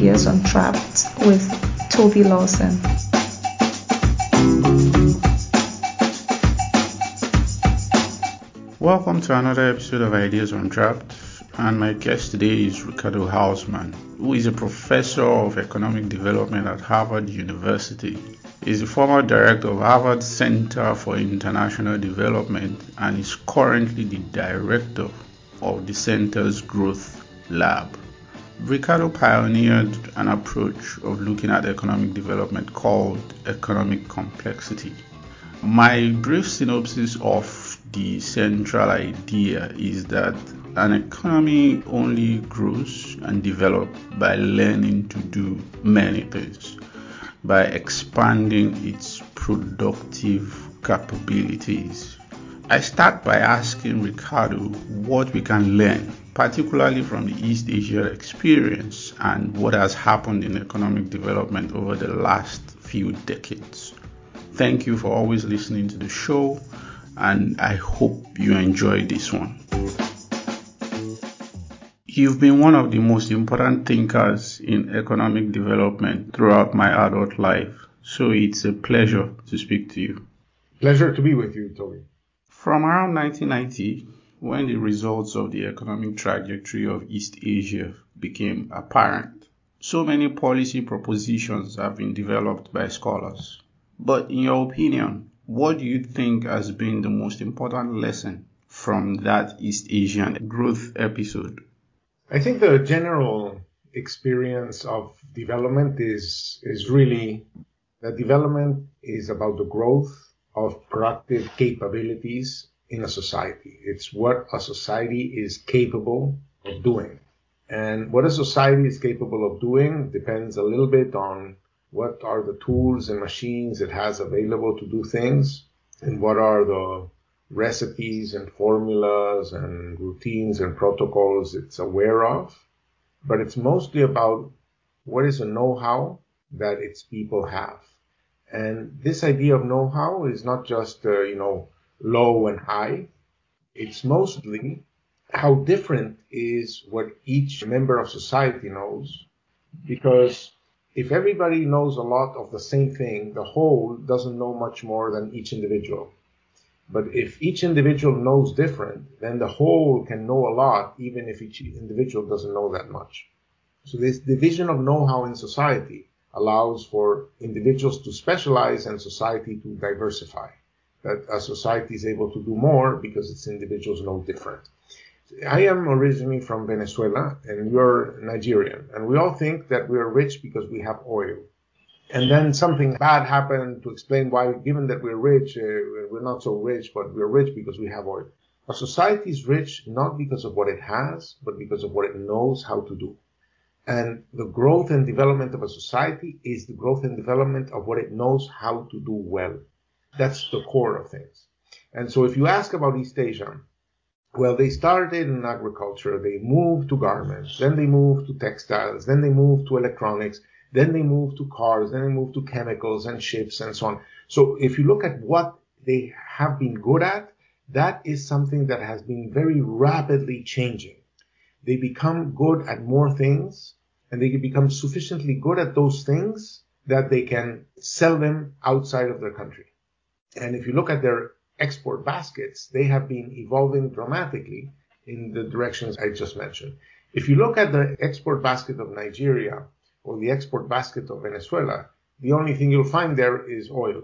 Untrapped with Tobi Lawson. Welcome to another episode of Ideas Untrapped. And my guest today is Ricardo Hausmann, who is a professor of economic development at Harvard University. He is the former director of Harvard Center for International Development and is currently the director of the center's Growth Lab. Ricardo pioneered an approach of looking at economic development called economic complexity. My brief synopsis of the central idea is that an economy only grows and develops by learning to do many things, by expanding its productive capabilities. I start by asking Ricardo what we can learn, particularly from the East Asia experience and what has happened in economic development over the last few decades. Thank you for always listening to the show, and I hope you enjoy this one. You've been one of the most important thinkers in economic development throughout my adult life, so it's a pleasure to speak to you. Pleasure to be with you, Tobi. From around 1990, when the results of the economic trajectory of East Asia became apparent, so many policy propositions have been developed by scholars. But in your opinion, what do you think has been the most important lesson from that East Asian growth episode? I think the general experience of development is is really that development is about the growth of productive capabilities in a society. It's what a society is capable of doing. And what a society is capable of doing depends a little bit on what are the tools and machines it has available to do things and what are the recipes and formulas and routines and protocols it's aware of. But it's mostly about what is the know-how that its people have. And this idea of know-how is not just, uh, you know, low and high. It's mostly how different is what each member of society knows. Because if everybody knows a lot of the same thing, the whole doesn't know much more than each individual. But if each individual knows different, then the whole can know a lot, even if each individual doesn't know that much. So this division of know-how in society allows for individuals to specialize and society to diversify. That a society is able to do more because its individuals know different. I am originally from Venezuela and you're Nigerian and we all think that we are rich because we have oil. And then something bad happened to explain why, given that we're rich, uh, we're not so rich, but we're rich because we have oil. A society is rich not because of what it has, but because of what it knows how to do. And the growth and development of a society is the growth and development of what it knows how to do well. That's the core of things. And so if you ask about East Asia, well, they started in agriculture, they moved to garments, then they moved to textiles, then they moved to electronics, then they moved to cars, then they moved to chemicals and ships and so on. So if you look at what they have been good at, that is something that has been very rapidly changing. They become good at more things and they become sufficiently good at those things that they can sell them outside of their country. And if you look at their export baskets, they have been evolving dramatically in the directions I just mentioned. If you look at the export basket of Nigeria or the export basket of Venezuela, the only thing you'll find there is oil.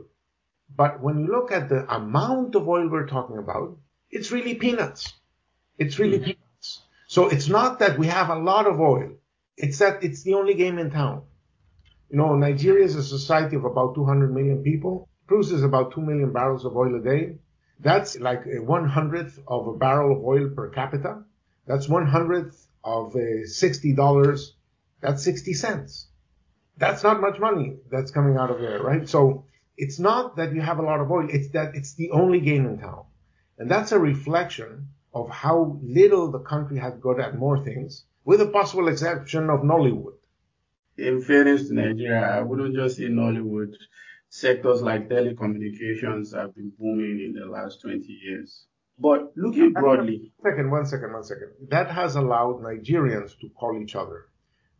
But when you look at the amount of oil we're talking about, it's really peanuts. It's really mm. peanuts. So it's not that we have a lot of oil. It's that it's the only game in town. You know, Nigeria is a society of about 200 million people, produces about 2 million barrels of oil a day. That's like a one hundredth of a barrel of oil per capita. That's one hundredth of $60. That's 60 cents. That's not much money that's coming out of there, right? So it's not that you have a lot of oil. It's that it's the only game in town. And that's a reflection of how little the country has got at more things with the possible exception of Nollywood. In fairness to Nigeria, I wouldn't just say Nollywood. Sectors like telecommunications have been booming in the last 20 years. But looking uh, broadly. One second, one second, one second. That has allowed Nigerians to call each other.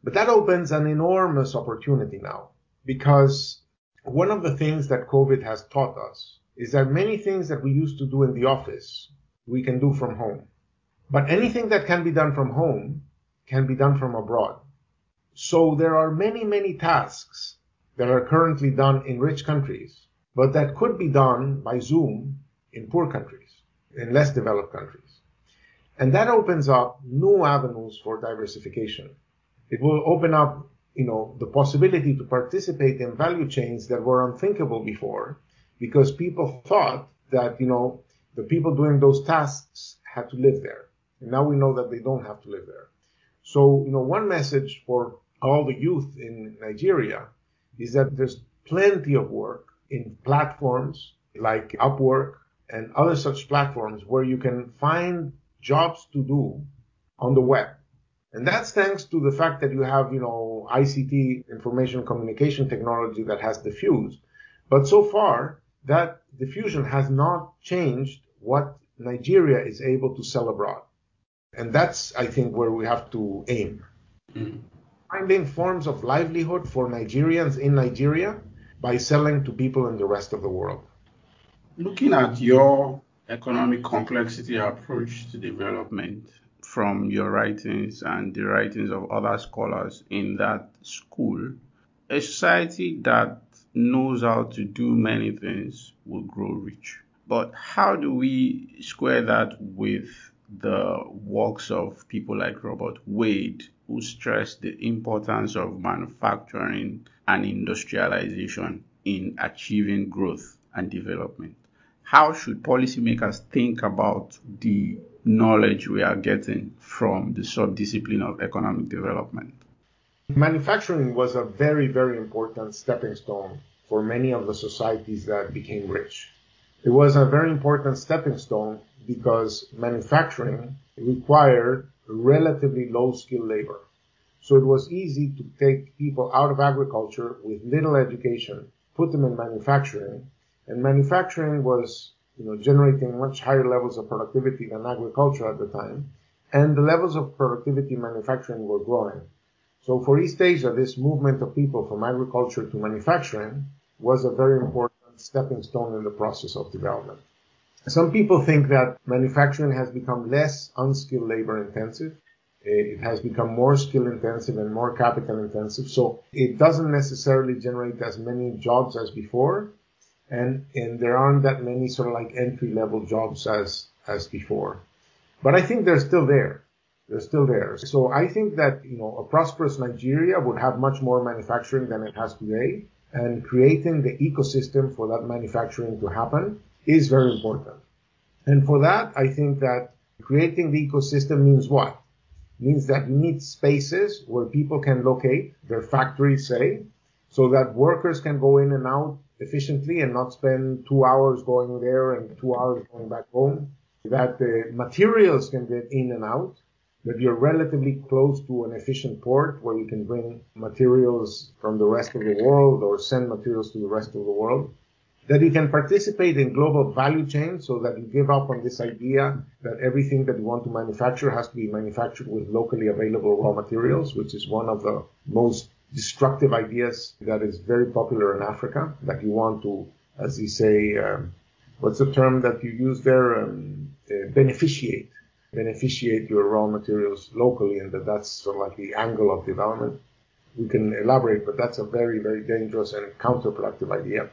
But that opens an enormous opportunity now because one of the things that COVID has taught us is that many things that we used to do in the office, we can do from home. But anything that can be done from home can be done from abroad. So there are many, many tasks that are currently done in rich countries, but that could be done by Zoom in poor countries, in less developed countries. And that opens up new avenues for diversification. It will open up, you know, the possibility to participate in value chains that were unthinkable before because people thought that, you know, the people doing those tasks had to live there. And now we know that they don't have to live there. So, you know, one message for all the youth in Nigeria is that there's plenty of work in platforms like Upwork and other such platforms where you can find jobs to do on the web. And that's thanks to the fact that you have, you know, ICT, information communication technology that has diffused. But so far, that diffusion has not changed what Nigeria is able to sell abroad. And that's, I think, where we have to aim. Mm-hmm. Finding forms of livelihood for Nigerians in Nigeria by selling to people in the rest of the world. Looking at your economic complexity approach to development from your writings and the writings of other scholars in that school, a society that knows how to do many things will grow rich. But how do we square that with the works of people like Robert Wade, who stressed the importance of manufacturing and industrialization in achieving growth and development? How should policymakers think about the knowledge we are getting from the subdiscipline of economic development? Manufacturing was a very, very important stepping stone for many of the societies that became rich. It was a very important stepping stone because manufacturing required relatively low skilled labor. So it was easy to take people out of agriculture with little education, put them in manufacturing, and manufacturing was you know, generating much higher levels of productivity than agriculture at the time, and the levels of productivity in manufacturing were growing. So for East Asia, this movement of people from agriculture to manufacturing was a very important stepping stone in the process of development. Some people think that manufacturing has become less unskilled labor intensive. Eh, it has become more skill intensive and more capital intensive. So it doesn't necessarily generate as many jobs as before. And, and there aren't that many sort of like entry level jobs as, as before. But I think they're still there. They're still there. So I think that, you know, a prosperous Nigeria would have much more manufacturing than it has today and creating the ecosystem for that manufacturing to happen is very important. And for that, I think that creating the ecosystem means what? Means that you need spaces where people can locate their factories, say, so that workers can go in and out efficiently and not spend two hours going there and two hours going back home. That the materials can get in and out that you're relatively close to an efficient port where you can bring materials from the rest of the world or send materials to the rest of the world. That you can participate in global value chains so that you give up on this idea that everything that you want to manufacture has to be manufactured with locally available raw materials, which is one of the most destructive ideas that is very popular in Africa, that you want to, as you say, um, what's the term that you use there? Um, uh, beneficiate beneficiate your raw materials locally and that that's sort of like the angle of development. We can elaborate, but that's a very, very dangerous and counterproductive idea.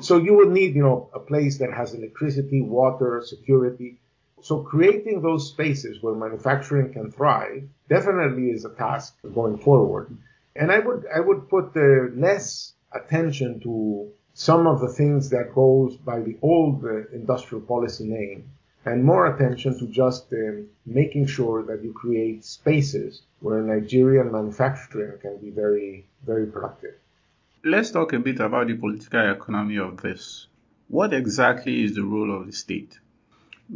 So you would need, you know, a place that has electricity, water, security. So creating those spaces where manufacturing can thrive definitely is a task going forward. And I would, I would put less attention to some of the things that goes by the old uh, industrial policy name and more attention to just um, making sure that you create spaces where Nigerian manufacturing can be very, very productive. Let's talk a bit about the political economy of this. What exactly is the role of the state?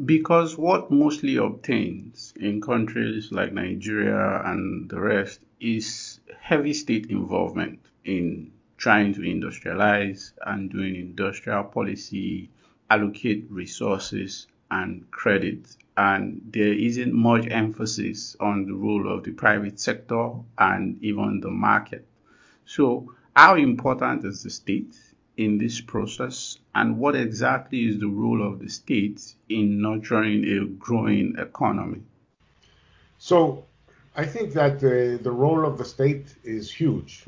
Because what mostly obtains in countries like Nigeria and the rest is heavy state involvement in trying to industrialize and doing industrial policy, allocate resources and credit and there isn't much emphasis on the role of the private sector and even the market. So, how important is the state in this process, and what exactly is the role of the state in nurturing a growing economy? So, I think that the, the role of the state is huge,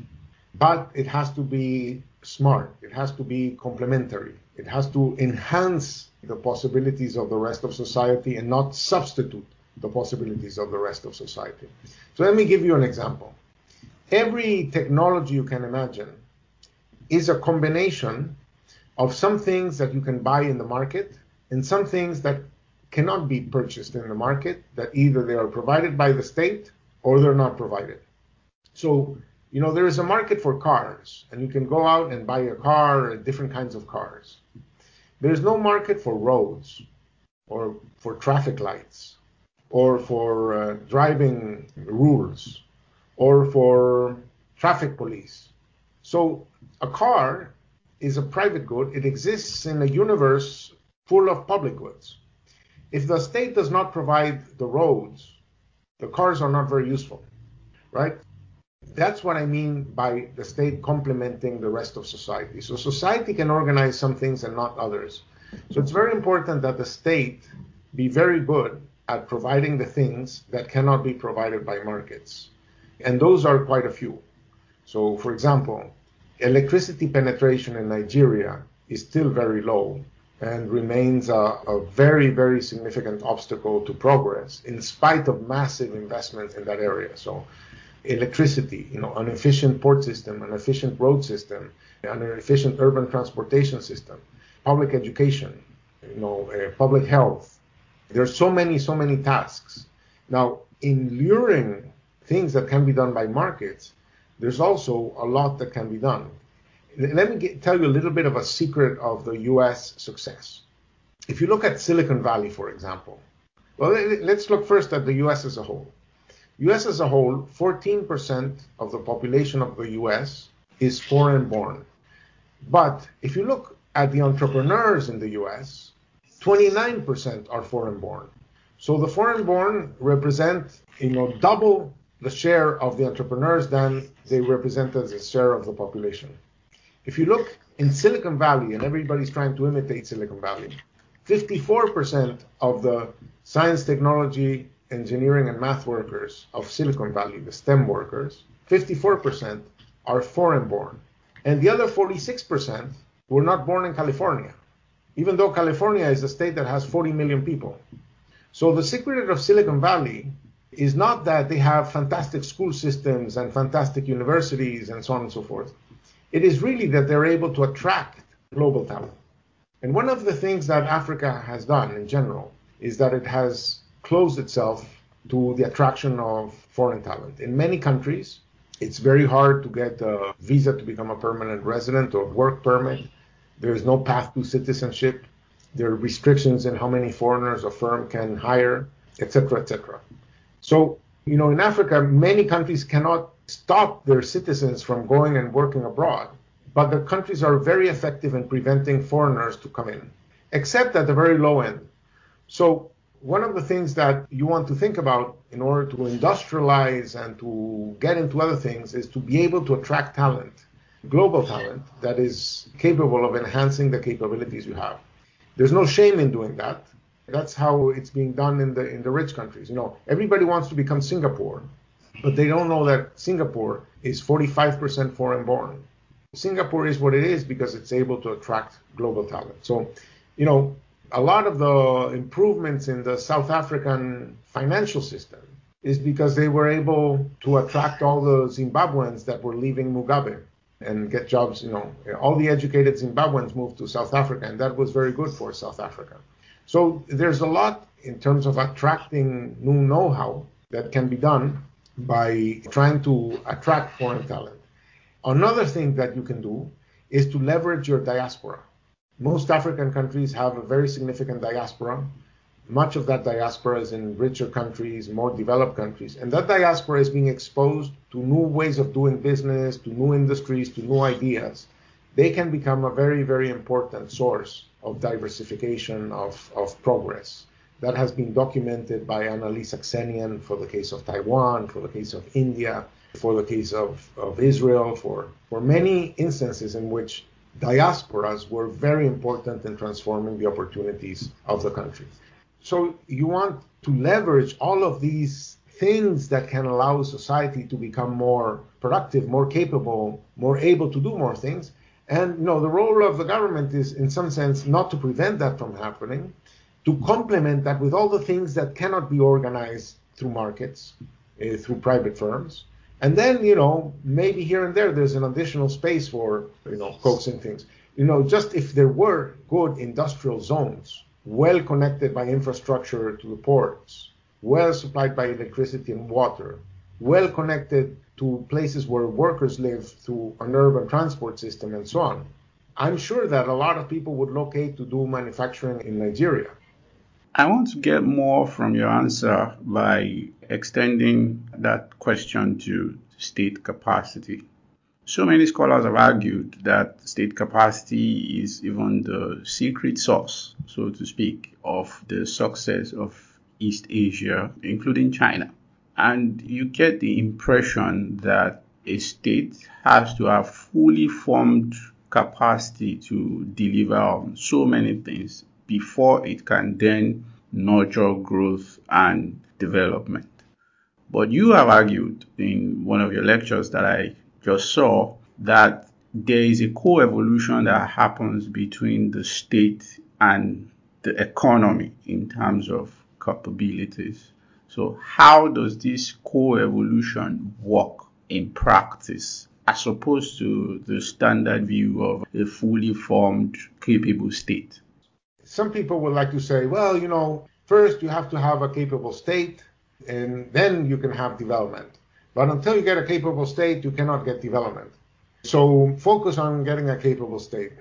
but it has to be smart. It has to be complementary. It has to enhance the possibilities of the rest of society and not substitute the possibilities of the rest of society. So let me give you an example. Every technology you can imagine is a combination of some things that you can buy in the market and some things that cannot be purchased in the market that either they are provided by the state or they're not provided. So, you know, there is a market for cars and you can go out and buy a car, different kinds of cars. There's no market for roads or for traffic lights or for uh, driving rules or for traffic police. So a car is a private good. It exists in a universe full of public goods. If the state does not provide the roads, the cars are not very useful, right? That's what I mean by the state complementing the rest of society. So society can organize some things and not others. So it's very important that the state be very good at providing the things that cannot be provided by markets. And those are quite a few. So, for example, electricity penetration in Nigeria is still very low and remains a, a, very, very significant obstacle to progress in spite of massive investment in that area. So electricity, you know, an efficient port system, an efficient road system, an efficient urban transportation system, public education, you know, uh, public health. There's so many, so many tasks. Now, in luring things that can be done by markets, there's also a lot that can be done. Let me get, tell you a little bit of a secret of the U.S. success. If you look at Silicon Valley, for example, well, let's look first at the U.S. as a whole. U.S. as a whole, 14% of the population of the U.S. is foreign born. But if you look at the entrepreneurs in the U.S., 29% are foreign born. So the foreign born represent, you know, double the share of the entrepreneurs than they represent as a share of the population. If you look in Silicon Valley, and everybody's trying to imitate Silicon Valley, 54% of the science, technology, engineering and math workers of Silicon Valley, the STEM workers, 54% are foreign born. And the other 46% were not born in California, even though California is a state that has 40 million people. So the secret of Silicon Valley is not that they have fantastic school systems and fantastic universities and so on and so forth. It is really that they're able to attract global talent. And one of the things that Africa has done in general is that it has closed itself to the attraction of foreign talent. In many countries, it's very hard to get a visa to become a permanent resident or work permit. There is no path to citizenship. There are restrictions in how many foreigners a firm can hire, etc., etc. So, you know, in Africa, many countries cannot stop their citizens from going and working abroad, but the countries are very effective in preventing foreigners to come in, except at the very low end. So one of the things that you want to think about in order to industrialize and to get into other things is to be able to attract talent, global talent that is capable of enhancing the capabilities you have. There's no shame in doing that. That's how it's being done in the in the rich countries. You know, everybody wants to become Singapore, but they don't know that Singapore is 45% foreign born. Singapore is what it is because it's able to attract global talent. So, you know, a lot of the improvements in the South African financial system is because they were able to attract all the Zimbabweans that were leaving Mugabe and get jobs. You know, all the educated Zimbabweans moved to South Africa, and that was very good for South Africa. So there's a lot in terms of attracting new know-how that can be done by trying to attract foreign talent. Another thing that you can do is to leverage your diaspora. Most African countries have a very significant diaspora. Much of that diaspora is in richer countries, more developed countries. And that diaspora is being exposed to new ways of doing business, to new industries, to new ideas. They can become a very, very important source of diversification, of, of progress. that has been documented by AnnaLee Saxenian for the case of Taiwan, for the case of India, for the case of, of Israel, for, for many instances in which diasporas were very important in transforming the opportunities of the country. So you want to leverage all of these things that can allow society to become more productive, more capable, more able to do more things. And you know, the role of the government is in some sense not to prevent that from happening, to complement that with all the things that cannot be organized through markets, uh, through private firms. And then, you know, maybe here and there there's an additional space for, you know, coaxing things. You know, just if there were good industrial zones, well connected by infrastructure to the ports, well supplied by electricity and water, well connected to places where workers live through an urban transport system and so on. I'm sure that a lot of people would locate to do manufacturing in Nigeria. I want to get more from your answer by extending that question to state capacity. So many scholars have argued that state capacity is even the secret sauce, so to speak, of the success of East Asia, including China. And you get the impression that a state has to have fully formed capacity to deliver on so many things before it can then nurture growth and development. But you have argued in one of your lectures that I just saw that there is a co-evolution that happens between the state and the economy in terms of capabilities. So how does this co-evolution work in practice as opposed to the standard view of a fully formed capable state? Some people would like to say, well, you know, first you have to have a capable state and then you can have development. But until you get a capable state, you cannot get development. So focus on getting a capable state.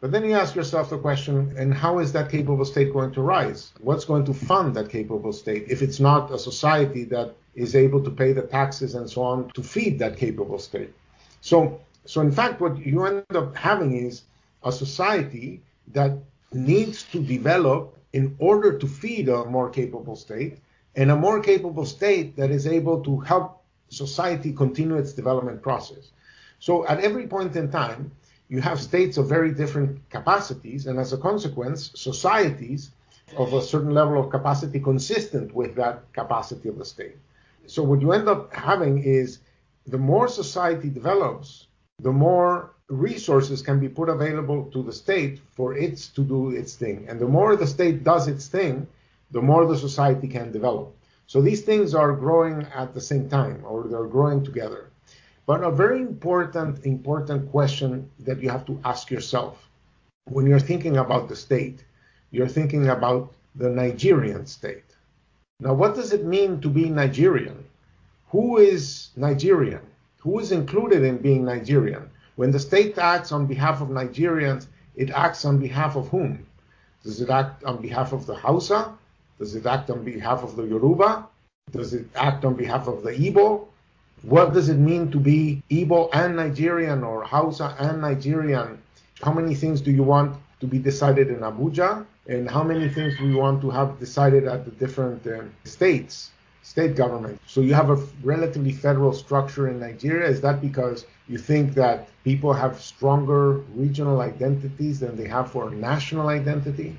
But then you ask yourself the question, and how is that capable state going to rise? What's going to fund that capable state if it's not a society that is able to pay the taxes and so on to feed that capable state? So, so in fact, what you end up having is a society that needs to develop in order to feed a more capable state and a more capable state that is able to help society continue its development process. So at every point in time, you have states of very different capacities, and as a consequence, societies of a certain level of capacity consistent with that capacity of the state. So what you end up having is the more society develops, the more resources can be put available to the state for it to do its thing. And the more the state does its thing, the more the society can develop. So these things are growing at the same time, or they're growing together. But a very important, important question that you have to ask yourself when you're thinking about the state, you're thinking about the Nigerian state. Now, what does it mean to be Nigerian? Who is Nigerian? Who is included in being Nigerian? When the state acts on behalf of Nigerians, it acts on behalf of whom? Does it act on behalf of the Hausa? Does it act on behalf of the Yoruba? Does it act on behalf of the Igbo? What does it mean to be Igbo and Nigerian or Hausa and Nigerian? How many things do you want to be decided in Abuja? And how many things do you want to have decided at the different uh, states? State government. So you have a relatively federal structure in Nigeria. Is that because you think that people have stronger regional identities than they have for a national identity?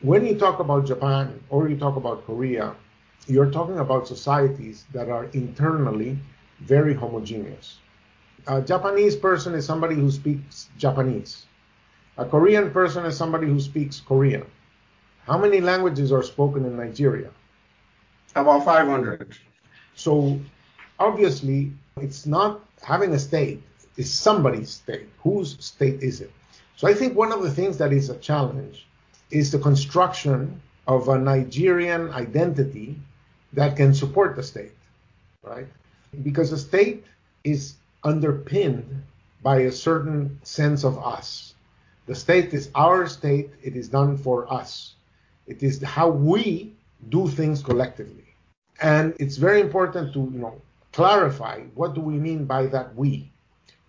When you talk about Japan or you talk about Korea, you're talking about societies that are internally very homogeneous. A Japanese person is somebody who speaks Japanese. A Korean person is somebody who speaks Korean. How many languages are spoken in Nigeria? About 500. So obviously, it's not having a state, it's somebody's state. Whose state is it? So I think one of the things that is a challenge is the construction of a Nigerian identity that can support the state, right? Because the state is underpinned by a certain sense of us. The state is our state, it is done for us. It is how we do things collectively. And it's very important to you know clarify what do we mean by that we?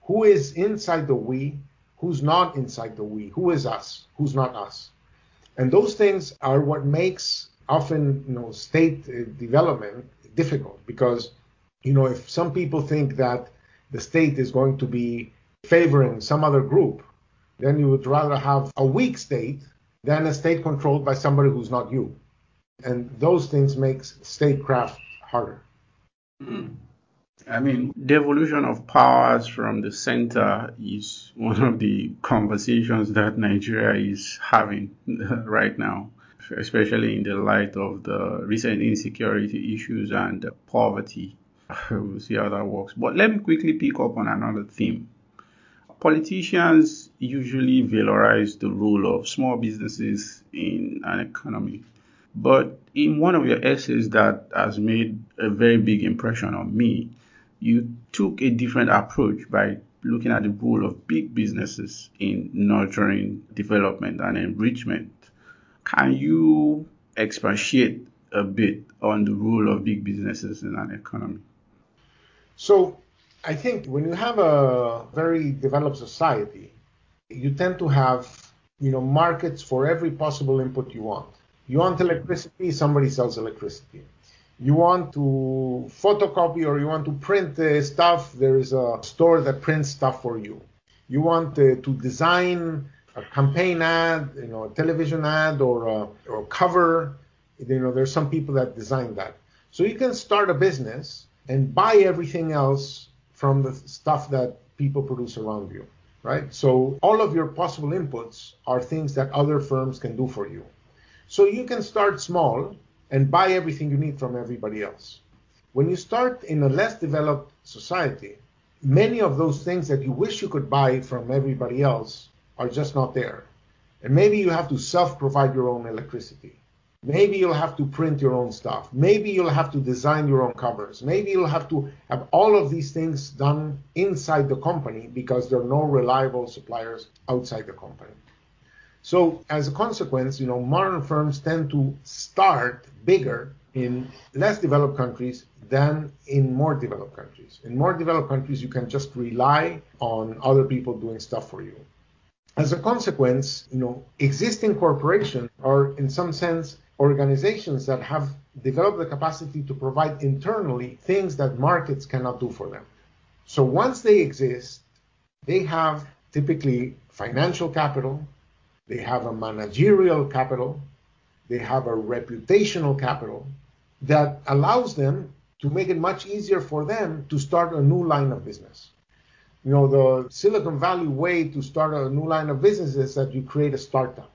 Who is inside the we? Who's not inside the we? Who is us? Who's not us? And those things are what makes often, you know, state uh, development difficult because, you know, if some people think that the state is going to be favoring some other group, then you would rather have a weak state than a state controlled by somebody who's not you. And those things makes statecraft harder. Mm. I mean, the evolution of powers from the center is one of the conversations that Nigeria is having right now, especially in the light of the recent insecurity issues and poverty. We'll see how that works. But let me quickly pick up on another theme. Politicians usually valorize the role of small businesses in an economy. But in one of your essays that has made a very big impression on me, you took a different approach by looking at the role of big businesses in nurturing development and enrichment. Can you expatiate a bit on the role of big businesses in an economy? So, I think when you have a very developed society, you tend to have, you know, markets for every possible input you want. You want electricity, somebody sells electricity you want to photocopy or you want to print uh, stuff, there is a store that prints stuff for you. You want uh, to design a campaign ad, you know, a television ad or a, or a cover. You know, there's some people that design that. So you can start a business and buy everything else from the stuff that people produce around you, right? So all of your possible inputs are things that other firms can do for you. So you can start small and buy everything you need from everybody else. When you start in a less developed society, many of those things that you wish you could buy from everybody else are just not there. And maybe you have to self provide your own electricity. Maybe you'll have to print your own stuff. Maybe you'll have to design your own covers. Maybe you'll have to have all of these things done inside the company because there are no reliable suppliers outside the company. So as a consequence, you know, modern firms tend to start bigger in less developed countries than in more developed countries. In more developed countries, you can just rely on other people doing stuff for you. As a consequence, you know, existing corporations are in some sense organizations that have developed the capacity to provide internally things that markets cannot do for them. So once they exist, they have typically financial capital, they have a managerial capital, they have a reputational capital that allows them to make it much easier for them to start a new line of business. You know, the Silicon Valley way to start a new line of business is that you create a startup.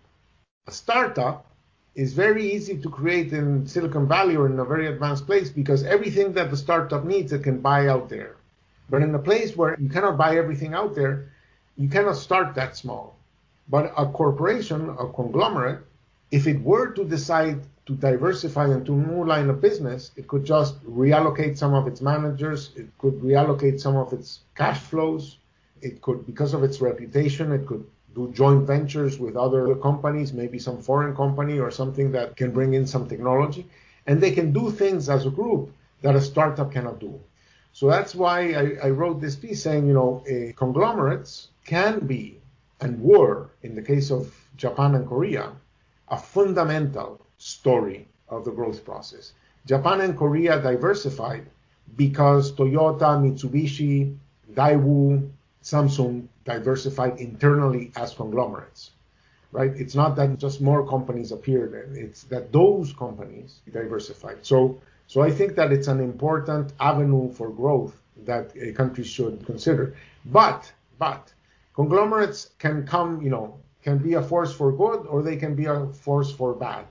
A startup is very easy to create in Silicon Valley or in a very advanced place because everything that the startup needs it can buy out there. But in a place where you cannot buy everything out there, you cannot start that small. But a corporation, a conglomerate, if it were to decide to diversify into a new line of business, it could just reallocate some of its managers, it could reallocate some of its cash flows, it could, because of its reputation, it could do joint ventures with other companies, maybe some foreign company or something that can bring in some technology. And they can do things as a group that a startup cannot do. So that's why I, I wrote this piece saying, you know, eh, conglomerates can be and were, in the case of Japan and Korea, a fundamental story of the growth process. Japan and Korea diversified because Toyota, Mitsubishi, Daewoo, Samsung diversified internally as conglomerates. Right? It's not that just more companies appeared, it's that those companies diversified. So so I think that it's an important avenue for growth that a country should consider. But but Conglomerates can come, you know, can be a force for good or they can be a force for bad.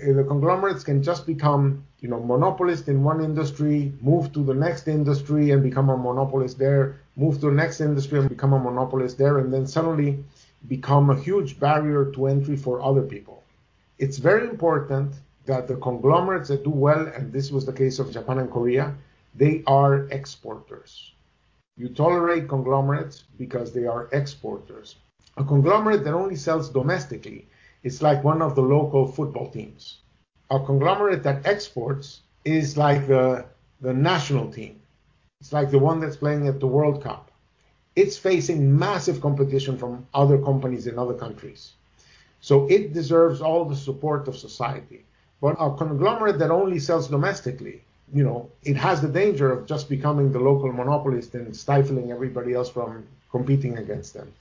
Uh, the conglomerates can just become, you know, monopolist in one industry, move to the next industry and become a monopolist there, move to the next industry and become a monopolist there, and then suddenly become a huge barrier to entry for other people. It's very important that the conglomerates that do well, and this was the case of Japan and Korea, they are exporters. You tolerate conglomerates because they are exporters. A conglomerate that only sells domestically is like one of the local football teams. A conglomerate that exports is like the, the national team. It's like the one that's playing at the World Cup. It's facing massive competition from other companies in other countries. So it deserves all the support of society. But a conglomerate that only sells domestically, you know, it has the danger of just becoming the local monopolist and stifling everybody else from competing against them.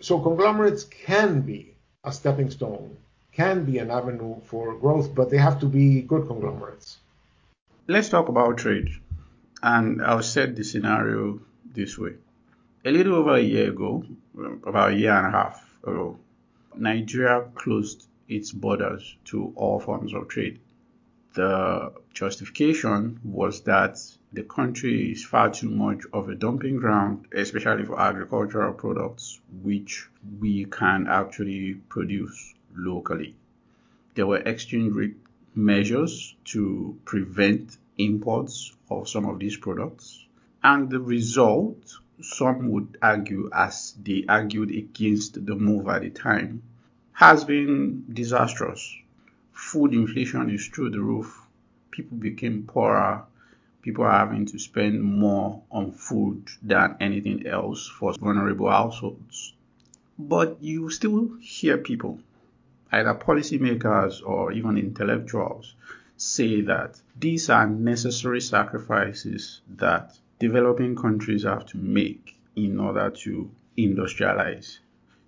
So conglomerates can be a stepping stone, can be an avenue for growth, but they have to be good conglomerates. Let's talk about trade. And I'll set the scenario this way. A little over a year ago, about a year and a half ago, Nigeria closed its borders to all forms of trade. The justification was that the country is far too much of a dumping ground, especially for agricultural products, which we can actually produce locally. There were exchange rate measures to prevent imports of some of these products. And the result, some would argue, as they argued against the move at the time, has been disastrous. Food inflation is through the roof. People became poorer. People are having to spend more on food than anything else for vulnerable households. But you still hear people, either policymakers or even intellectuals, say that these are necessary sacrifices that developing countries have to make in order to industrialize.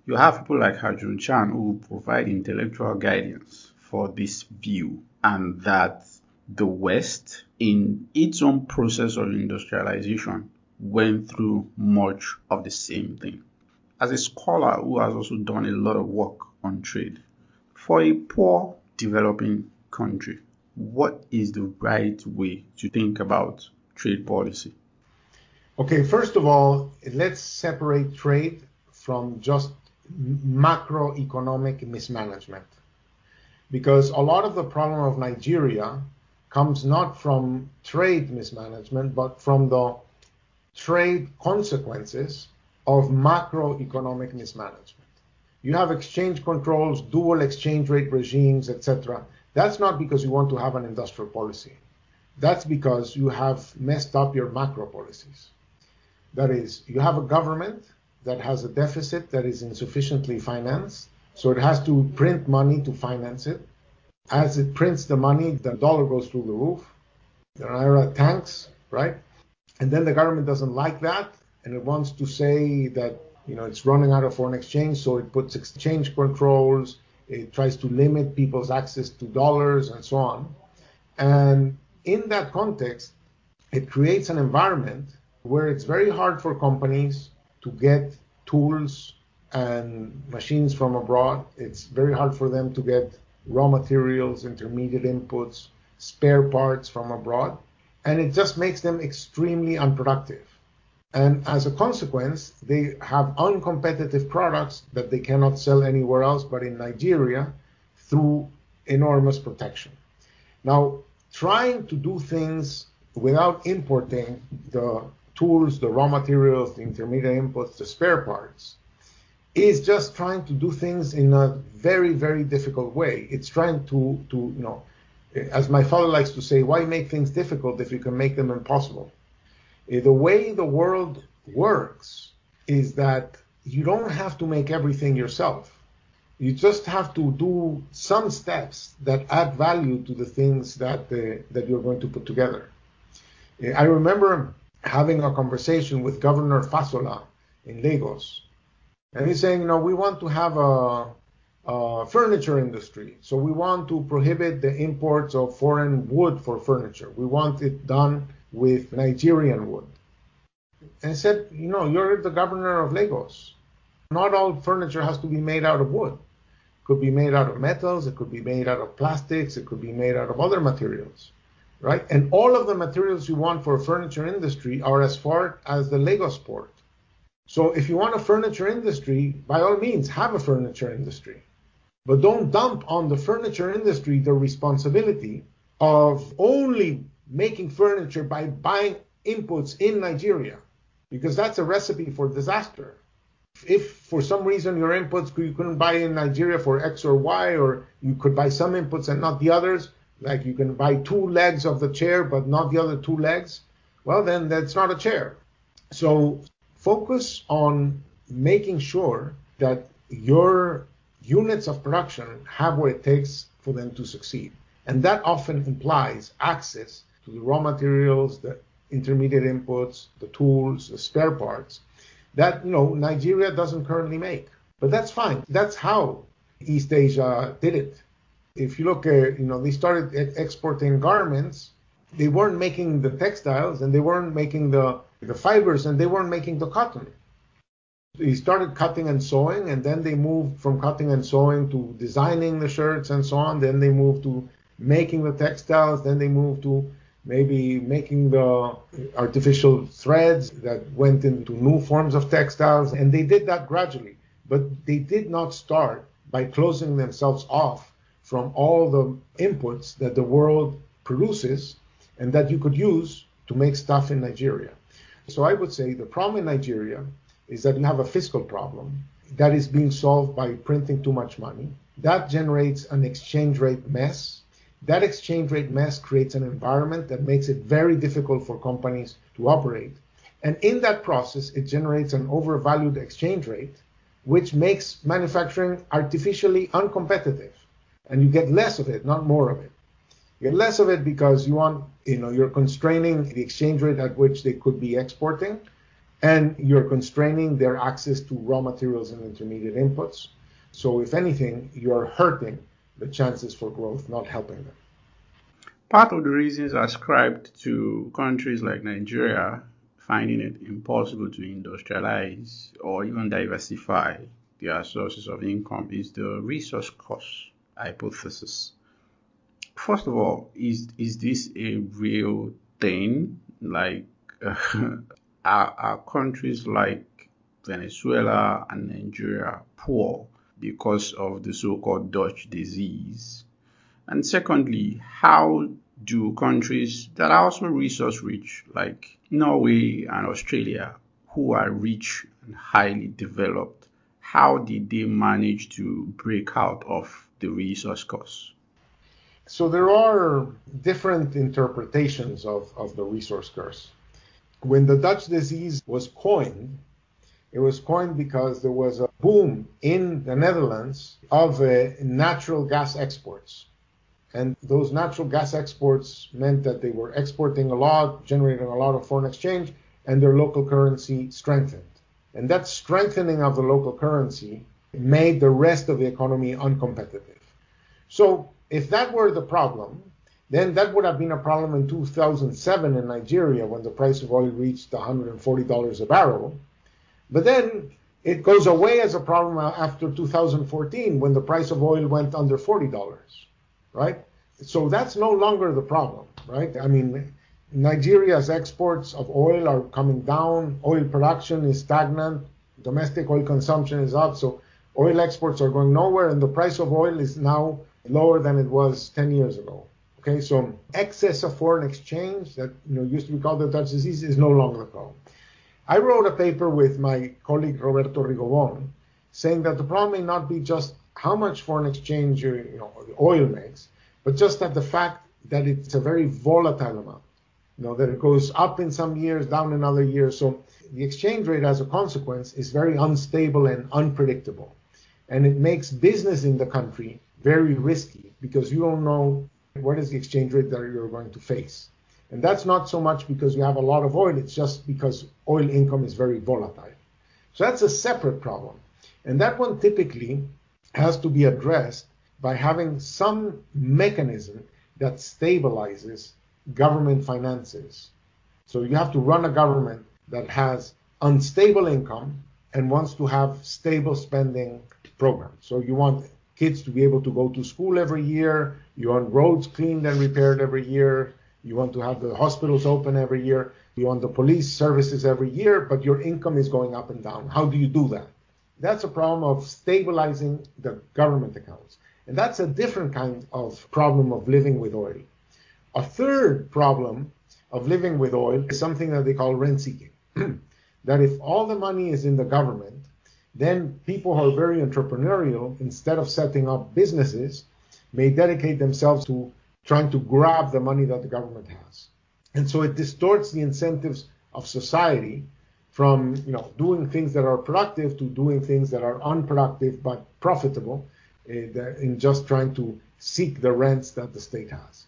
You have people like Ha-Joon Chang who provide intellectual guidance for this view, and that the West, in its own process of industrialization, went through much of the same thing. As a scholar who has also done a lot of work on trade, for a poor developing country, what is the right way to think about trade policy? Okay, first of all, let's separate trade from just macroeconomic mismanagement. Because a lot of the problem of Nigeria comes not from trade mismanagement, but from the trade consequences of macroeconomic mismanagement. You have exchange controls, dual exchange rate regimes, etc. That's not because you want to have an industrial policy. That's because you have messed up your macro policies. That is, you have a government that has a deficit that is insufficiently financed. So it has to print money to finance it. As it prints the money, the dollar goes through the roof. The naira tanks, right? And then the government doesn't like that, and it wants to say that you know it's running out of foreign exchange, so it puts exchange controls. It tries to limit people's access to dollars and so on. And in that context, it creates an environment where it's very hard for companies to get tools and machines from abroad. It's very hard for them to get raw materials, intermediate inputs, spare parts from abroad. And it just makes them extremely unproductive. And as a consequence, they have uncompetitive products that they cannot sell anywhere else but in Nigeria through enormous protection. Now, trying to do things without importing the tools, the raw materials, the intermediate inputs, the spare parts, is just trying to do things in a very, very difficult way. It's trying to, to, you know, as my father likes to say, why make things difficult if you can make them impossible? Eh, the way the world works is that you don't have to make everything yourself. You just have to do some steps that add value to the things that uh, that you're going to put together. Eh, I remember having a conversation with Governor Fashola in Lagos. And he's saying, you know, we want to have a, a, furniture industry. So we want to prohibit the imports of foreign wood for furniture. We want it done with Nigerian wood. And said, you know, you're the governor of Lagos. Not all furniture has to be made out of wood. It could be made out of metals, it could be made out of plastics, it could be made out of other materials right? And all of the materials you want for a furniture industry are as far as the Lagos port. So if you want a furniture industry, by all means, have a furniture industry. But don't dump on the furniture industry the responsibility of only making furniture by buying inputs in Nigeria, because that's a recipe for disaster. If for some reason your inputs you couldn't buy in Nigeria for X or Y, or you could buy some inputs and not the others, like you can buy two legs of the chair but not the other two legs, well, then that's not a chair. So focus on making sure that your units of production have what it takes for them to succeed. And that often implies access to the raw materials, the intermediate inputs, the tools, the spare parts that you know Nigeria doesn't currently make. But that's fine. That's how East Asia did it. If you look at, you know, they started exporting garments. They weren't making the textiles and they weren't making the, the fibers and they weren't making the cotton. He started cutting and sewing and then they moved from cutting and sewing to designing the shirts and so on. Then they moved to making the textiles. Then they moved to maybe making the artificial threads that went into new forms of textiles. And they did that gradually. But they did not start by closing themselves off from all the inputs that the world produces and that you could use to make stuff in Nigeria. So I would say the problem in Nigeria is that you have a fiscal problem that is being solved by printing too much money. That generates an exchange rate mess. That exchange rate mess creates an environment that makes it very difficult for companies to operate. And in that process, it generates an overvalued exchange rate which makes manufacturing artificially uncompetitive. And you get less of it, not more of it. Get less of it because you want, you know, you're constraining the exchange rate at which they could be exporting, and you're constraining their access to raw materials and intermediate inputs. So if anything, you're hurting the chances for growth, not helping them. Part of the reasons ascribed to countries like Nigeria finding it impossible to industrialize or even diversify their sources of income is the resource curse hypothesis. First of all, is is this a real thing? Like, uh, are, are countries like Venezuela and Nigeria poor because of the so-called Dutch disease? And secondly, how do countries that are also resource rich, like Norway and Australia, who are rich and highly developed, how did they manage to break out of the resource curse? So there are different interpretations of, of the resource curse. When the Dutch disease was coined, it was coined because there was a boom in the Netherlands of uh, natural gas exports. And those natural gas exports meant that they were exporting a lot, generating a lot of foreign exchange, and their local currency strengthened. And that strengthening of the local currency made the rest of the economy uncompetitive. So if that were the problem, then that would have been a problem in 2007 in Nigeria when the price of oil reached $140 a barrel. But then it goes away as a problem after 2014 when the price of oil went under $40 right? So that's no longer the problem, right? I mean, Nigeria's exports of oil are coming down, oil production is stagnant, domestic oil consumption is up, so oil exports are going nowhere, and the price of oil is now lower than it was 10 years ago. Okay, so excess of foreign exchange that you know used to be called the Dutch disease is no longer problem. I wrote a paper with my colleague Roberto Rigobon saying that the problem may not be just how much foreign exchange you know, oil makes, but just that the fact that it's a very volatile amount. You know, that it goes up in some years, down in other years. So the exchange rate as a consequence is very unstable and unpredictable. And it makes business in the country very risky because you don't know what is the exchange rate that you're going to face. And that's not so much because you have a lot of oil, it's just because oil income is very volatile. So that's a separate problem. And that one typically has to be addressed by having some mechanism that stabilizes government finances. So you have to run a government that has unstable income and wants to have stable spending programs. So you want kids to be able to go to school every year, you want roads cleaned and repaired every year, you want to have the hospitals open every year, you want the police services every year, but your income is going up and down. How do you do that? That's a problem of stabilizing the government accounts. And that's a different kind of problem of living with oil. A third problem of living with oil is something that they call rent seeking. that if all the money is in the government, then people who are very entrepreneurial, instead of setting up businesses, may dedicate themselves to trying to grab the money that the government has. And so it distorts the incentives of society from you know doing things that are productive to doing things that are unproductive but profitable uh, in just trying to seek the rents that the state has.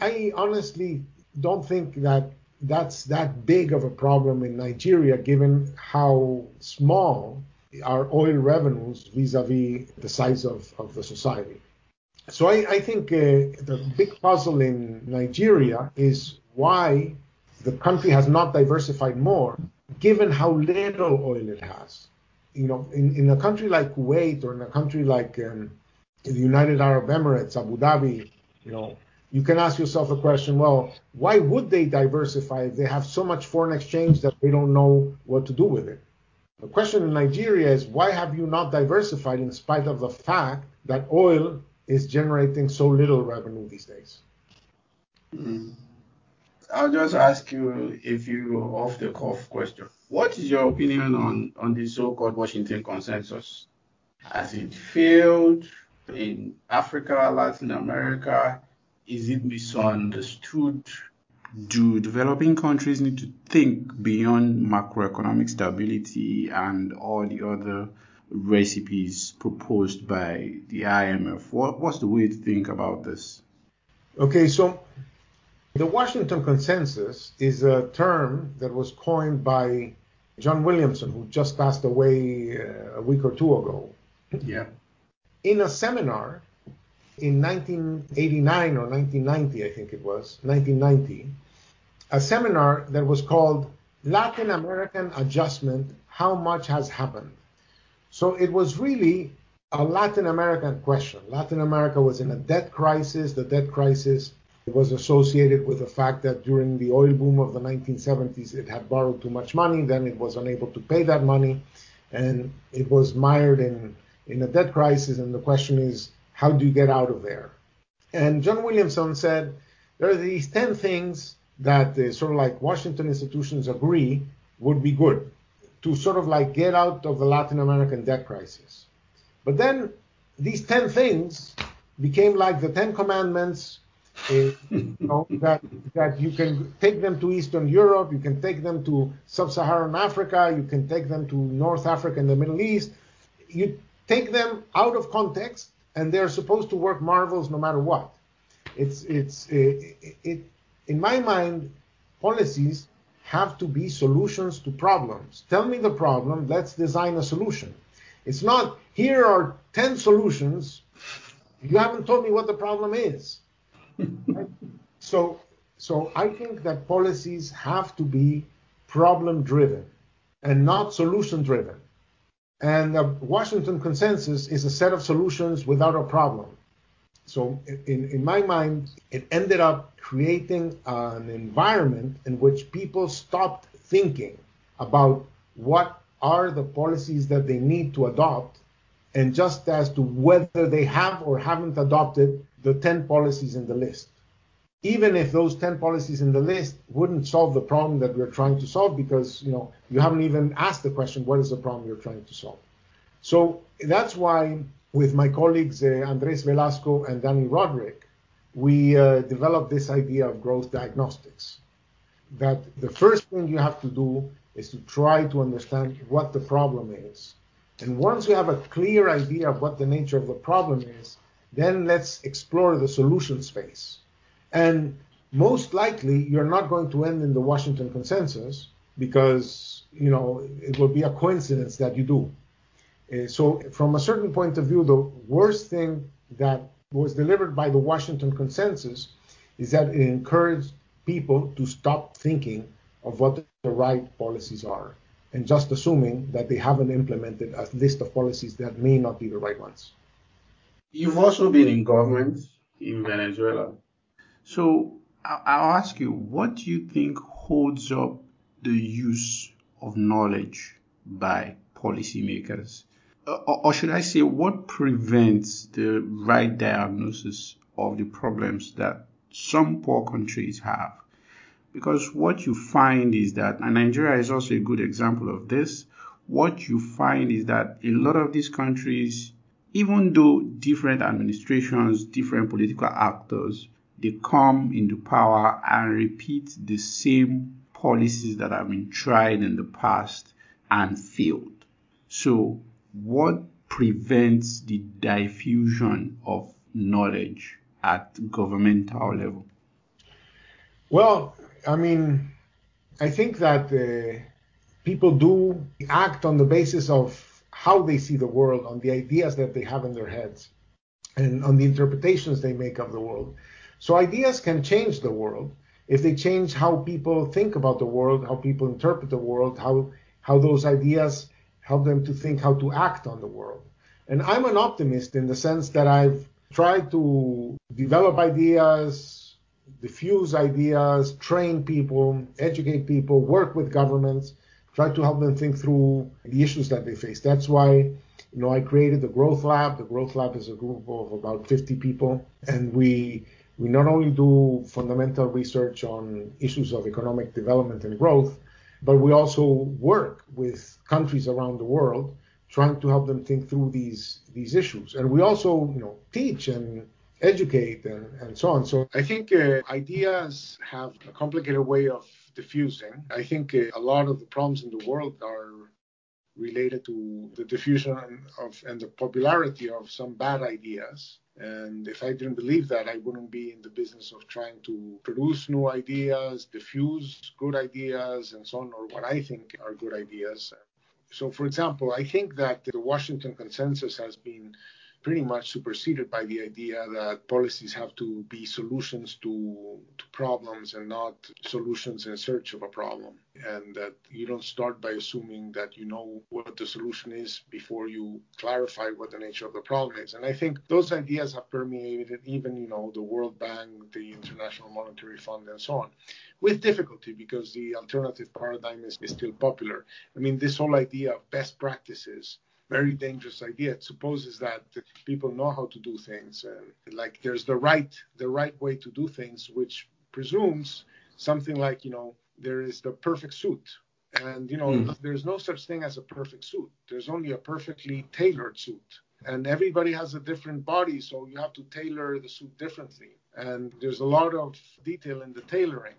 I honestly don't think that that's that big of a problem in Nigeria, given how small our oil revenues vis-a-vis the size of, of the society. So I, I think uh, the big puzzle in Nigeria is why the country has not diversified more, given how little oil it has. You know, in, in a country like Kuwait or in a country like um, the United Arab Emirates, Abu Dhabi, you know, you can ask yourself a question well, why would they diversify if they have so much foreign exchange that they don't know what to do with it? The question in Nigeria is why have you not diversified in spite of the fact that oil is generating so little revenue these days? Mm. I'll just ask you if you off the cuff question. What is your opinion on, on the so-called Washington consensus? Has it failed in Africa, Latin America? Is it misunderstood? Do developing countries need to think beyond macroeconomic stability and all the other recipes proposed by the IMF? What, what's the way to think about this? Okay, so the Washington Consensus is a term that was coined by John Williamson, who just passed away uh, a week or two ago. Yeah. In a seminar in 1989 or 1990, I think it was, 1990, a seminar that was called Latin American Adjustment How Much Has Happened. So it was really a Latin American question. Latin America was in a debt crisis. The debt crisis was associated with the fact that during the oil boom of the 1970s, it had borrowed too much money. Then it was unable to pay that money. And it was mired in, in a debt crisis. And the question is, how do you get out of there? And John Williamson said, there are these 10 things that uh, sort of like Washington institutions agree would be good to sort of like get out of the Latin American debt crisis. But then these 10 things became like the 10 commandments uh, you know, that, that you can take them to Eastern Europe, you can take them to Sub-Saharan Africa, you can take them to North Africa and the Middle East. You take them out of context and they're supposed to work marvels no matter what. It's, it's, it, it, in my mind, policies have to be solutions to problems. Tell me the problem, let's design a solution. It's not, here are 10 solutions, you haven't told me what the problem is. right? So, so I think that policies have to be problem driven and not solution driven. And the Washington consensus is a set of solutions without a problem. So, in, in my mind, it ended up creating an environment in which people stopped thinking about what are the policies that they need to adopt, and just as to whether they have or haven't adopted the 10 policies in the list. Even if those 10 policies in the list wouldn't solve the problem that we're trying to solve because you know you haven't even asked the question what is the problem you're trying to solve. So that's why with my colleagues uh, Andres Velasco and Danny Rodrik, we uh, developed this idea of growth diagnostics. That the first thing you have to do is to try to understand what the problem is. And once you have a clear idea of what the nature of the problem is, then let's explore the solution space. And most likely, you're not going to end in the Washington consensus because, you know, it will be a coincidence that you do. Uh, so, from a certain point of view, the worst thing that was delivered by the Washington consensus is that it encouraged people to stop thinking of what the right policies are and just assuming that they haven't implemented a list of policies that may not be the right ones. You've also been in government in Venezuela. So I'll ask you, what do you think holds up the use of knowledge by policymakers? Or should I say, what prevents the right diagnosis of the problems that some poor countries have? Because what you find is that, and Nigeria is also a good example of this, what you find is that a lot of these countries, even though different administrations, different political actors they come into power and repeat the same policies that have been tried in the past and failed. So, what prevents the diffusion of knowledge at governmental level? Well, I mean, I think that uh, people do act on the basis of how they see the world, on the ideas that they have in their heads, and on the interpretations they make of the world. So ideas can change the world if they change how people think about the world, how people interpret the world, how how those ideas help them to think how to act on the world. And I'm an optimist in the sense that I've tried to develop ideas, diffuse ideas, train people, educate people, work with governments, try to help them think through the issues that they face. That's why you know I created the Growth Lab. The Growth Lab is a group of about 50 people, and we we not only do fundamental research on issues of economic development and growth, but we also work with countries around the world trying to help them think through these these issues. And we also, you know, teach and educate and, and so on. So I think uh, ideas have a complicated way of diffusing. I think uh, a lot of the problems in the world are related to the diffusion of and the popularity of some bad ideas. And if I didn't believe that, I wouldn't be in the business of trying to produce new ideas, diffuse good ideas, and so on, or what I think are good ideas. So, for example, I think that the Washington consensus has been pretty much superseded by the idea that policies have to be solutions to, to problems and not solutions in search of a problem. And that you don't start by assuming that you know what the solution is before you clarify what the nature of the problem is. And I think those ideas have permeated even, you know, the World Bank, the International Monetary Fund, and so on, with difficulty because the alternative paradigm is, is still popular. I mean, this whole idea of best practices very dangerous idea. It supposes that people know how to do things, and like there's the right the right way to do things, which presumes something like you know there is the perfect suit, and you know mm. there's no such thing as a perfect suit. There's only a perfectly tailored suit, and everybody has a different body, so you have to tailor the suit differently. And there's a lot of detail in the tailoring.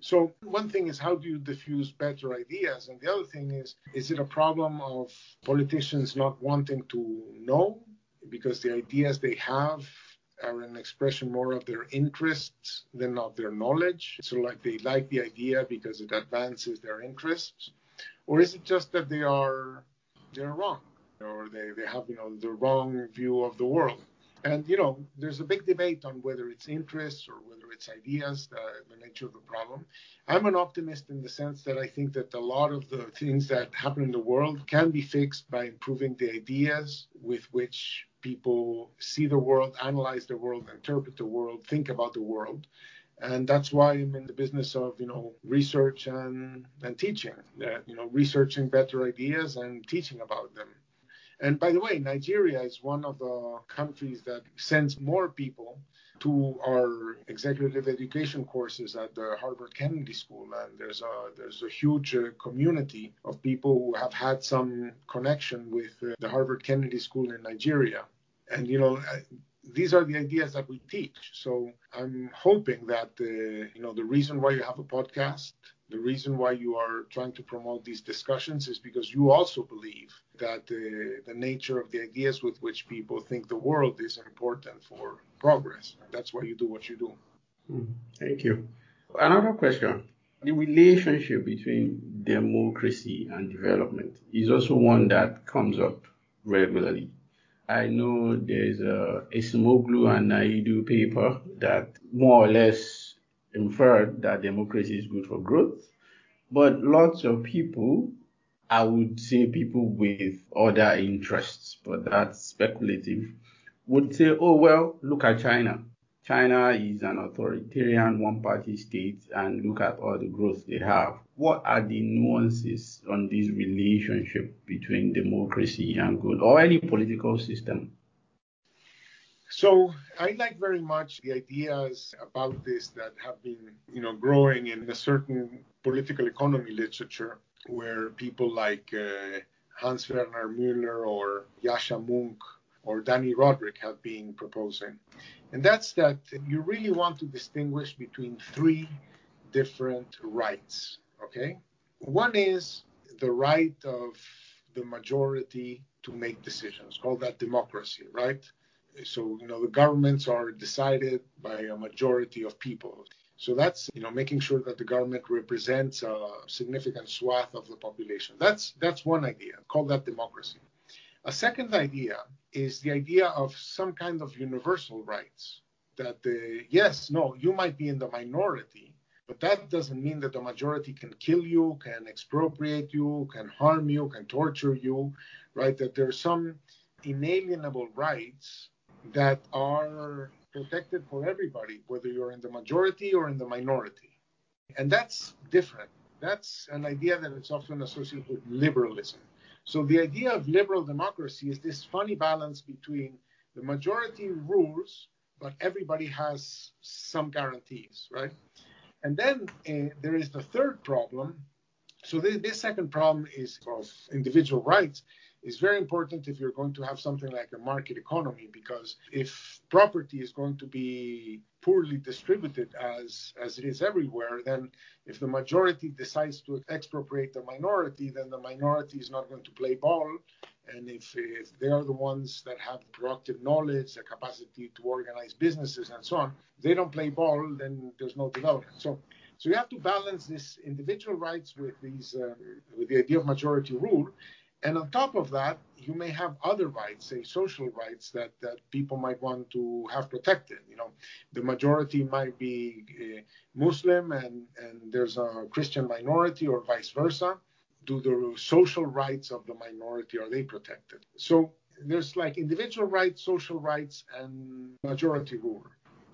So one thing is how do you diffuse better ideas, and the other thing is is it a problem of politicians not wanting to know because the ideas they have are an expression more of their interests than of their knowledge. So like they like the idea because it advances their interests, or is it just that they are they're wrong or they, they have you know the wrong view of the world? And you know, there's a big debate on whether it's interests or whether it's ideas, the, nature of the problem. I'm an optimist in the sense that I think that a lot of the things that happen in the world can be fixed by improving the ideas with which people see the world, analyze the world, interpret the world, think about the world. And that's why I'm in the business of, you know, research and, and teaching, uh, you know, researching better ideas and teaching about them. And by the way, Nigeria is one of the countries that sends more people to our executive education courses at the Harvard Kennedy School, and there's a there's a huge uh, community of people who have had some connection with uh, the Harvard Kennedy School in Nigeria, and you know. Uh, these are the ideas that we teach. So I'm hoping that you know the reason why you have a podcast, the reason why you are trying to promote these discussions is because you also believe that the nature of the ideas with which people think the world is important for progress. That's why you do what you do. Hmm. Thank you. Another question. The relationship between democracy and development is also one that comes up regularly. I know there's a Acemoglu and Naidu paper that more or less inferred that democracy is good for growth, but lots of people I would say people with other interests, but that's speculative, would say, oh, well, look at China. China is an authoritarian one party state and look at all the growth they have. What are the nuances on this relationship between democracy and good or any political system? So I like very much the ideas about this that have been, you know, growing in a certain political economy literature where people like uh, Hans Werner Müller or Yascha Mounk or Danny Rodrik have been proposing. And that's that you really want to distinguish between three different rights. Okay? One is the right of the majority to make decisions, call that democracy, right? So, you know, the governments are decided by a majority of people. So that's, you know, making sure that the government represents a significant swath of the population. That's that's one idea. Call that democracy. A second idea is the idea of some kind of universal rights. That uh, yes, no, you might be in the minority, but that doesn't mean that the majority can kill you, can expropriate you, can harm you, can torture you, right? That there are some inalienable rights that are protected for everybody, whether you're in the majority or in the minority. And that's different. That's an idea that is often associated with liberalism. So the idea of liberal democracy is this funny balance between the majority rules, but everybody has some guarantees, right? And then uh, there is the third problem. So this, this second problem is of individual rights is very important if you're going to have something like a market economy because if property is going to be poorly distributed as as it is everywhere then if the majority decides to expropriate the minority then the minority is not going to play ball. And if, if they are the ones that have the productive knowledge the capacity to organize businesses and so on they don't play ball then there's no development. So so you have to balance this individual rights with these uh, with the idea of majority rule and on top of that, you may have other rights, say social rights that, that people might want to have protected. You know, the majority might be uh, Muslim and, and there's a Christian minority or vice versa. Do the social rights of the minority, are they protected? So there's like individual rights, social rights, and majority rule.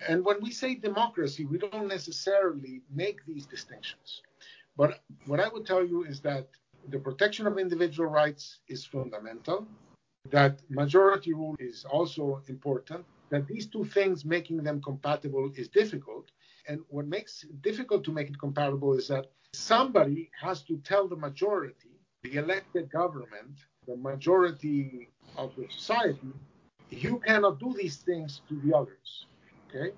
And when we say democracy, we don't necessarily make these distinctions. But what I would tell you is that the protection of individual rights is fundamental, that majority rule is also important, that these two things making them compatible is difficult. And what makes it difficult to make it compatible is that somebody has to tell the majority, the elected government, the majority of the society, you cannot do these things to the others. Okay?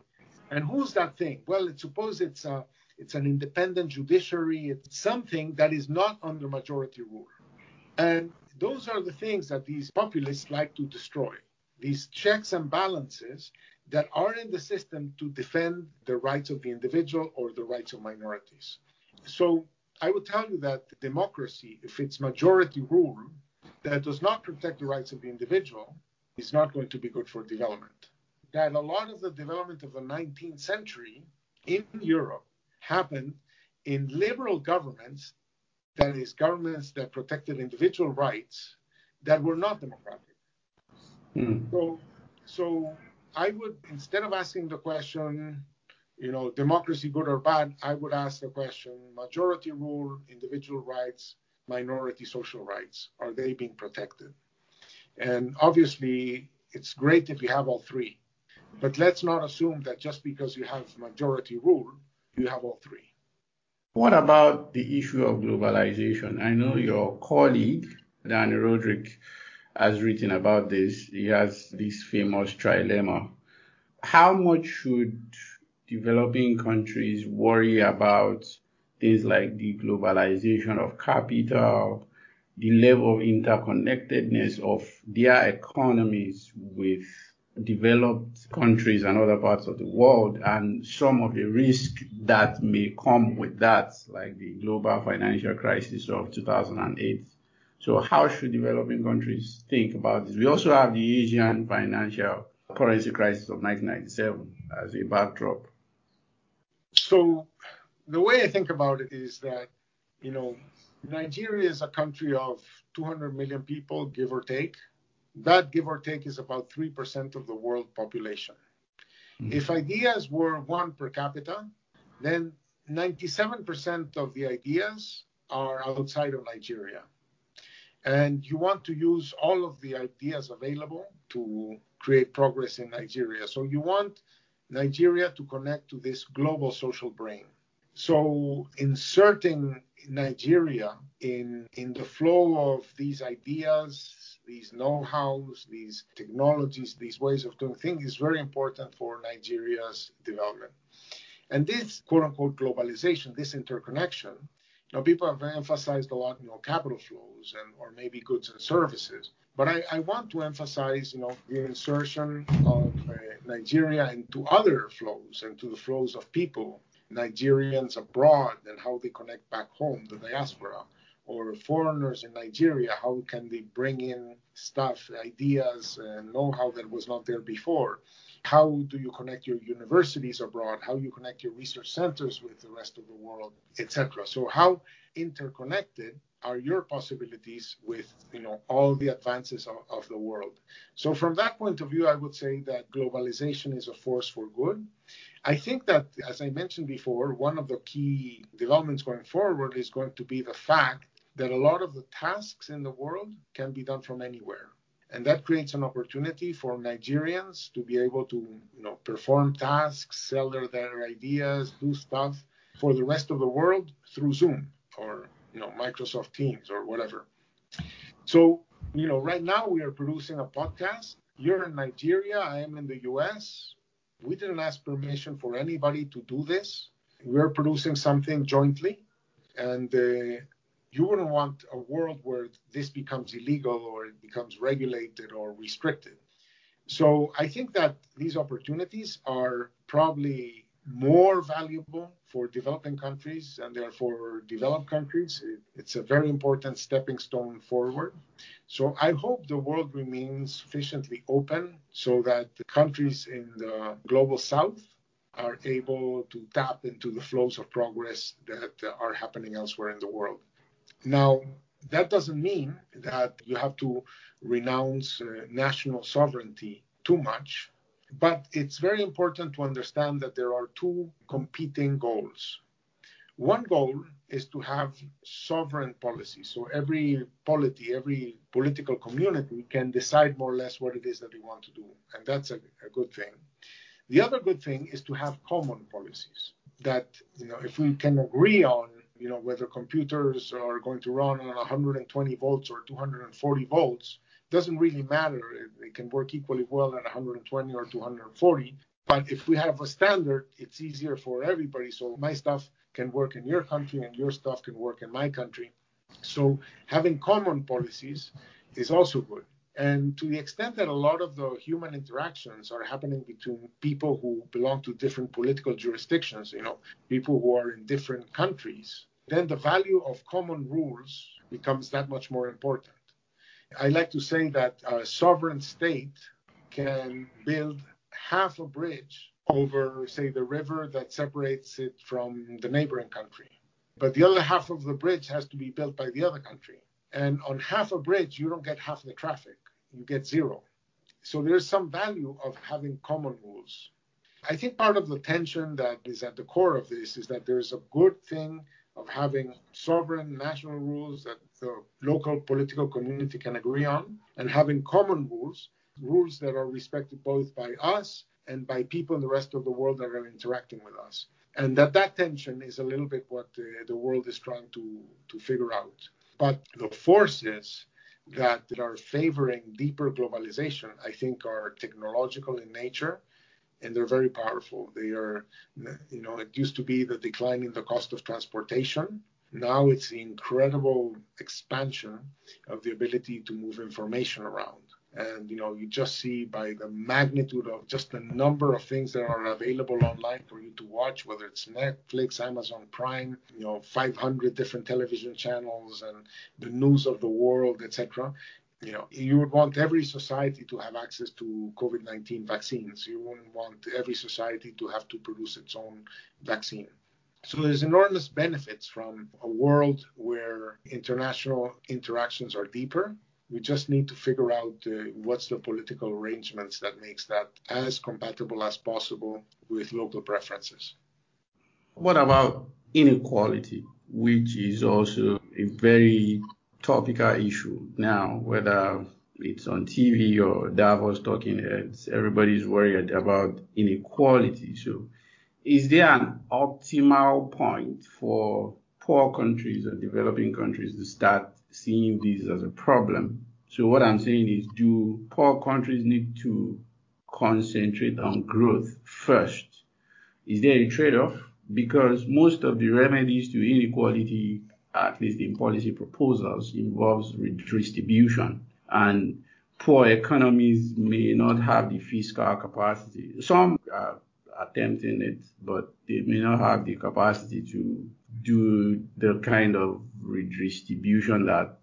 And who's that thing? Well, suppose it's a it's an independent judiciary. It's something that is not under majority rule. And those are the things that these populists like to destroy. These checks and balances that are in the system to defend the rights of the individual or the rights of minorities. So I would tell you that democracy, if it's majority rule that does not protect the rights of the individual, is not going to be good for development. That a lot of the development of the 19th century in Europe happened in liberal governments, that is, governments that protected individual rights that were not democratic. Mm. So, so I would, instead of asking the question, you know, democracy good or bad, I would ask the question majority rule, individual rights, minority social rights, are they being protected? And obviously, it's great if you have all three. But let's not assume that just because you have majority rule, you have all three. What about the issue of globalization? I know your colleague, Danny Rodrik, has written about this. He has this famous trilemma. How much should developing countries worry about things like the globalization of capital, the level of interconnectedness of their economies with developed countries and other parts of the world and some of the risk that may come with that, like the global financial crisis of 2008. So how should developing countries think about this? We also have the Asian financial currency crisis of 1997 as a backdrop. So the way I think about it is that, you know, Nigeria is a country of 200 million people, give or take. That, give or take, is about 3% of the world population. Mm-hmm. If ideas were one per capita, then 97% of the ideas are outside of Nigeria. And you want to use all of the ideas available to create progress in Nigeria. So you want Nigeria to connect to this global social brain. So inserting Nigeria in, in the flow of these ideas, these know-hows, these technologies, these ways of doing things is very important for Nigeria's development. And this quote unquote globalization, this interconnection, Now, people have emphasized a lot, you know, capital flows and or maybe goods and services. But I, I want to emphasize, you know, the insertion of uh, Nigeria into other flows and to the flows of people, Nigerians abroad and how they connect back home, the diaspora, or foreigners in Nigeria, how can they bring in stuff, ideas, and know-how that was not there before? How do you connect your universities abroad? How you connect your research centers with the rest of the world, etc. So how interconnected are your possibilities with you know all the advances of, of, the world so from that point of view i would say that globalization is a force for good i think that as i mentioned before one of the key developments going forward is going to be the fact that a lot of the tasks in the world can be done from anywhere and that creates an opportunity for nigerians to be able to you know perform tasks sell their, their ideas do stuff for the rest of the world through zoom or you know Microsoft Teams or whatever. So you know, right now we are producing a podcast. You're in Nigeria. I am in the U.S. We didn't ask permission for anybody to do this. We're producing something jointly, and uh, you wouldn't want a world where this becomes illegal or it becomes regulated or restricted. So I think that these opportunities are probably more valuable for developing countries and therefore developed countries. It's a very important stepping stone forward. So I hope the world remains sufficiently open so that the countries in the global south are able to tap into the flows of progress that are happening elsewhere in the world. Now, that doesn't mean that you have to renounce uh, national sovereignty too much but it's very important to understand that there are two competing goals. One goal is to have sovereign policy. So every polity, every political community can decide more or less what it is that they want to do. And that's a, a good thing. The other good thing is to have common policies that, you know, if we can agree on, you know, whether computers are going to run on 120 volts or 240 volts, doesn't really matter. It, it can work equally well at 120 or 240. But if we have a standard, it's easier for everybody. So my stuff can work in your country and your stuff can work in my country. So having common policies is also good. And to the extent that a lot of the human interactions are happening between people who belong to different political jurisdictions, you know, people who are in different countries, then the value of common rules becomes that much more important. I like to say that a sovereign state can build half a bridge over, say, the river that separates it from the neighboring country. But the other half of the bridge has to be built by the other country. And on half a bridge, you don't get half the traffic, you get zero. So there's some value of having common rules. I think part of the tension that is at the core of this is that there's a good thing of having sovereign national rules that the local political community can agree on, and having common rules, rules that are respected both by us and by people in the rest of the world that are interacting with us. And that that tension is a little bit what the, the world is trying to, to figure out. But the forces that, are favoring deeper globalization, I think, are technological in nature and they're very powerful. They are, you know, it used to be the decline in the cost of transportation. Now it's the incredible expansion of the ability to move information around. And, you know, you just see by the magnitude of just the number of things that are available online for you to watch, whether it's Netflix, Amazon Prime, you know, 500 different television channels and the news of the world, etc you know, you would want every society to have access to COVID-19 vaccines. You wouldn't want every society to have to produce its own vaccine. So there's enormous benefits from a world where international interactions are deeper. We just need to figure out uh, what's the political arrangements that makes that as compatible as possible with local preferences. What about inequality, which is also a very topical issue now, whether it's on TV or Davos talking heads, everybody's worried about inequality. So, is there an optimal point for poor countries or developing countries to start seeing this as a problem? So, what I'm saying is, do poor countries need to concentrate on growth first? Is there a trade off? Because most of the remedies to inequality at least in policy proposals, involves redistribution. And poor economies may not have the fiscal capacity. Some are attempting it, but they may not have the capacity to do the kind of redistribution that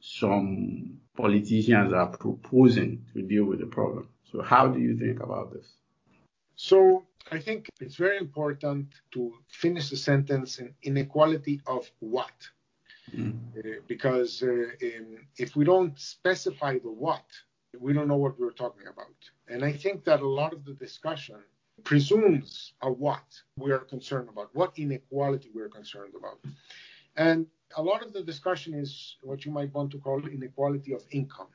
some politicians are proposing to deal with the problem. So, how do you think about this? So, I think it's very important to finish the sentence in inequality of what? Mm. Uh, because uh, in, if we don't specify the what, we don't know what we're talking about. And I think that a lot of the discussion presumes a what we are concerned about, what inequality we're concerned about. And a lot of the discussion is what you might want to call inequality of income.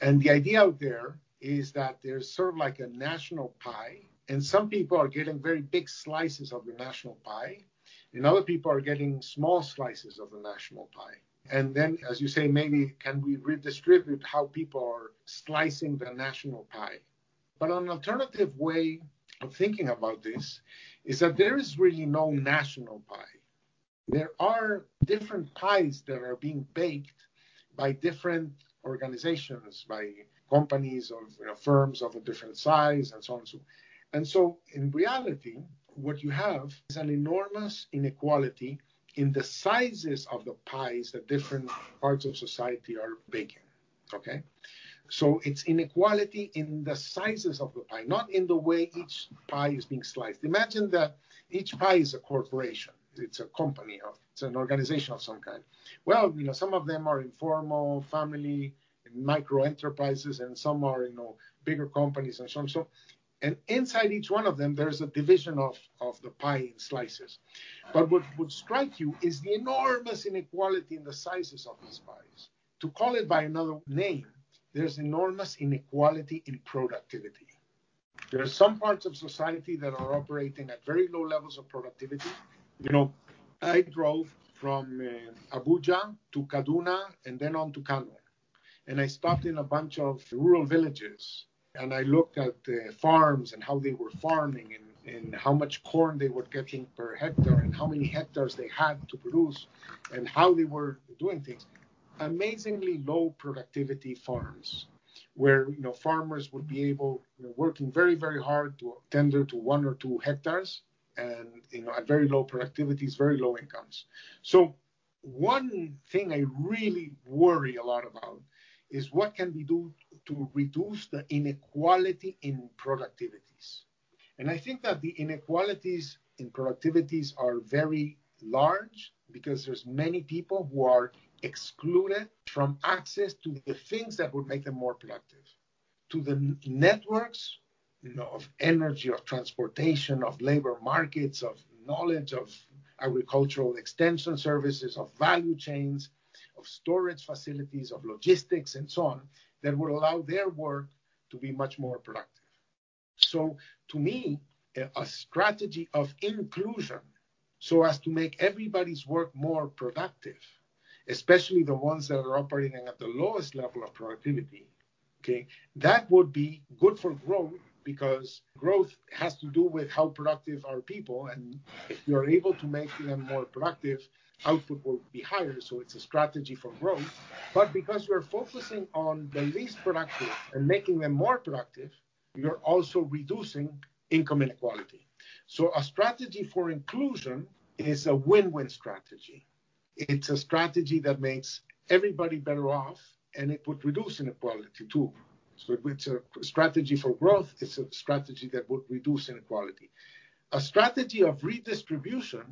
And the idea out there is that there's sort of like a national pie, and some people are getting very big slices of the national pie, and other people are getting small slices of the national pie. And then, as you say, maybe can we redistribute how people are slicing the national pie? But an alternative way thinking about this is that there is really no national pie. There are different pies that are being baked by different organizations, by companies of you know, firms of a different size, and so on and so. On. And so, in reality, what you have is an enormous inequality in the sizes of the pies that different parts of society are baking. Okay? So it's inequality in the sizes of the pie, not in the way each pie is being sliced. Imagine that each pie is a corporation. It's a company, it's an organization of some kind. Well, you know, some of them are informal, family, micro enterprises, and some are, you know, bigger companies and so on. So and inside each one of them, there's a division of, of the pie in slices. But what would strike you is the enormous inequality in the sizes of these pies. To call it by another name, there's enormous inequality in productivity. There are some parts of society that are operating at very low levels of productivity. You know, I drove from uh, Abuja to Kaduna and then on to Kano. And I stopped in a bunch of rural villages and I looked at the farms and how they were farming and, and how much corn they were getting per hectare and how many hectares they had to produce and how they were doing things. Amazingly low productivity farms where you know farmers would be able you know, working very very hard to tender to one or two hectares and you know at very low productivities very low incomes so one thing i really worry a lot about is what can we do to reduce the inequality in productivities. And I think that the inequalities in productivities are very large because there's many people who are excluded from access to the things that would make them more productive, to the networks you know, of energy, of transportation, of labor markets, of knowledge, of agricultural extension services, of value chains, of storage facilities, of logistics, and so on, that would allow their work to be much more productive. So, to me, a strategy of inclusion so as to make everybody's work more productive, especially the ones that are operating at the lowest level of productivity, okay, that would be good for growth because growth has to do with how productive are people. And if you're able to make them more productive, output will be higher, so it's a strategy for growth. But because you're focusing on the least productive and making them more productive, you're also reducing income inequality. So a strategy for inclusion is a win-win strategy. It's a strategy that makes everybody better off and it would reduce inequality too. So it's a strategy for growth, it's a strategy that would reduce inequality. A strategy of redistribution,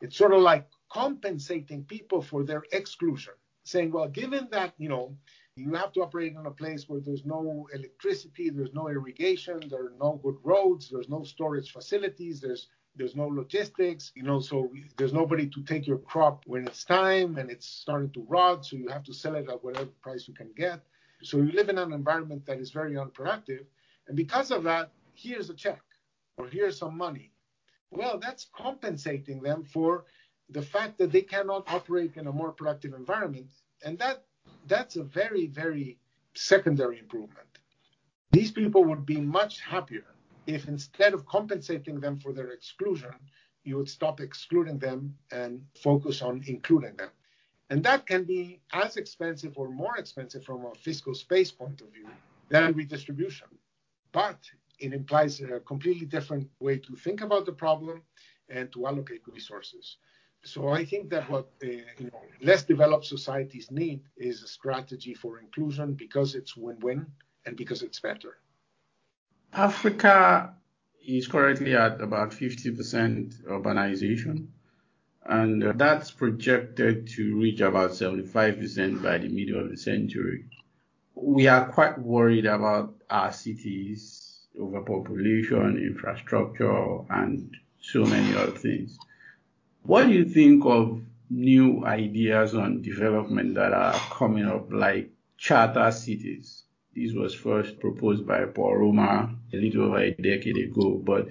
it's sort of like compensating people for their exclusion, saying, well, given that, you know, you have to operate in a place where there's no electricity, there's no irrigation, there are no good roads, there's no storage facilities, there's there's no logistics, you know, so there's nobody to take your crop when it's time and it's starting to rot, so you have to sell it at whatever price you can get. So you live in an environment that is very unproductive, and because of that, here's a check or here's some money. Well, that's compensating them for the fact that they cannot operate in a more productive environment, and that that's a very very secondary improvement. These people would be much happier if instead of compensating them for their exclusion, you would stop excluding them and focus on including them. And that can be as expensive or more expensive from a fiscal space point of view than redistribution. But it implies a completely different way to think about the problem and to allocate resources. So I think that what uh, you know, less developed societies need is a strategy for inclusion because it's win-win and because it's better. Africa is currently at about 50% urbanization, and uh, that's projected to reach about 75% by the middle of the century. We are quite worried about our cities, overpopulation, infrastructure, and so many other things. What do you think of new ideas on development that are coming up, like charter cities? This was first proposed by Paul Romer a little over a decade ago, but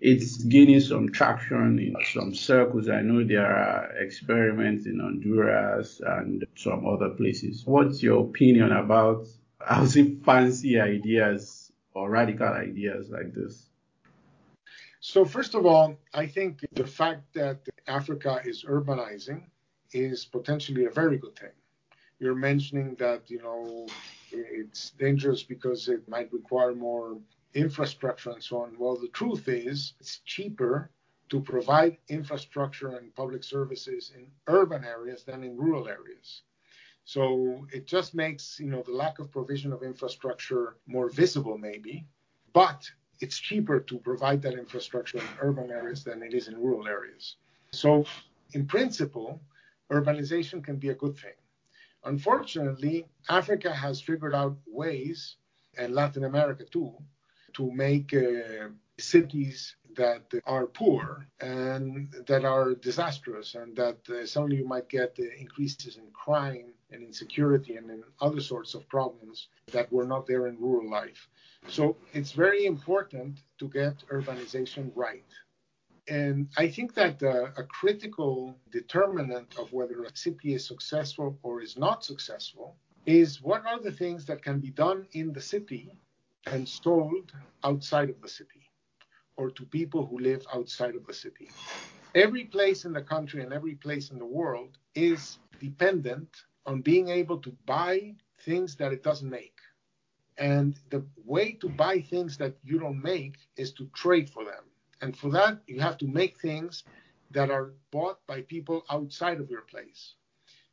it's gaining some traction in some circles. I know there are experiments in Honduras and some other places. What's your opinion about, I would say, fancy ideas or radical ideas like this? So, first of all, I think the fact that Africa is urbanizing is potentially a very good thing. You're mentioning that, you know, it's dangerous because it might require more infrastructure and so on. Well, the truth is, it's cheaper to provide infrastructure and public services in urban areas than in rural areas. So it just makes, you know, the lack of provision of infrastructure more visible, maybe, but it's cheaper to provide that infrastructure in urban areas than it is in rural areas. So, in principle, urbanization can be a good thing. Unfortunately, Africa has figured out ways, and Latin America too, to make uh, cities that are poor and that are disastrous, and that uh, suddenly you might get uh, increases in crime and insecurity and in other sorts of problems that were not there in rural life. So it's very important to get urbanization right. And I think that uh, a critical determinant of whether a city is successful or is not successful is what are the things that can be done in the city and sold outside of the city or to people who live outside of the city. Every place in the country and every place in the world is dependent on being able to buy things that it doesn't make. And the way to buy things that you don't make is to trade for them. And for that, you have to make things that are bought by people outside of your place.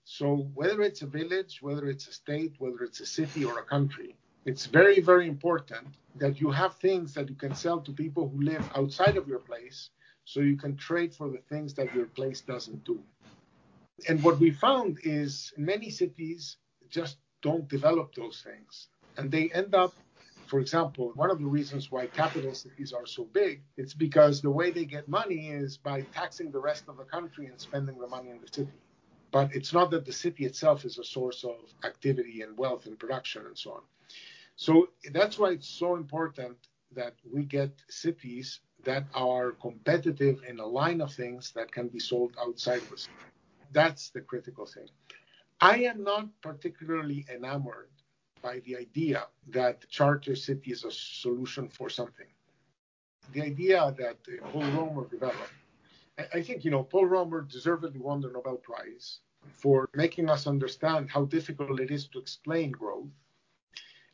So whether it's a village, whether it's a state, whether it's a city or a country, it's very, very important that you have things that you can sell to people who live outside of your place so you can trade for the things that your place doesn't do. And what we found is many cities just don't develop those things. And they end up, for example, one of the reasons why capital cities are so big, it's because the way they get money is by taxing the rest of the country and spending the money in the city. But it's not that the city itself is a source of activity and wealth and production and so on. So that's why it's so important that we get cities that are competitive in a line of things that can be sold outside of the city. That's the critical thing. I am not particularly enamored by the idea that charter city is a solution for something. The idea that uh, Paul Romer developed, I think, you know, Paul Romer deservedly won the Nobel Prize for making us understand how difficult it is to explain growth.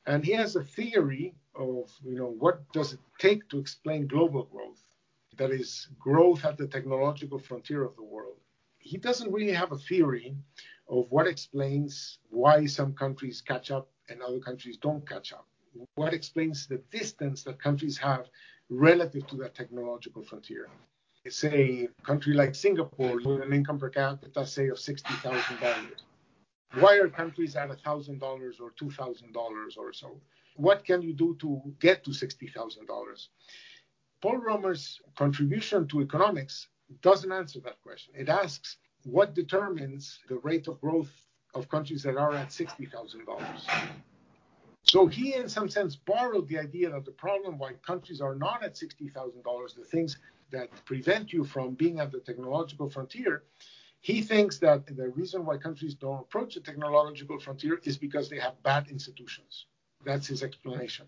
And he has a theory of, you know, what does it take to explain global growth? That is growth at the technological frontier of the world. He doesn't really have a theory of what explains why some countries catch up and other countries don't catch up. What explains the distance that countries have relative to that technological frontier? Say, a country like Singapore with an income per capita, say, of $60,000. Why are countries at $1,000 or $2,000 or so? What can you do to get to $60,000? Paul Romer's contribution to economics doesn't answer that question. It asks what determines the rate of growth of countries that are at $60,000. So he, in some sense, borrowed the idea that the problem why countries are not at $60,000, the things that prevent you from being at the technological frontier, he thinks that the reason why countries don't approach the technological frontier is because they have bad institutions. That's his explanation,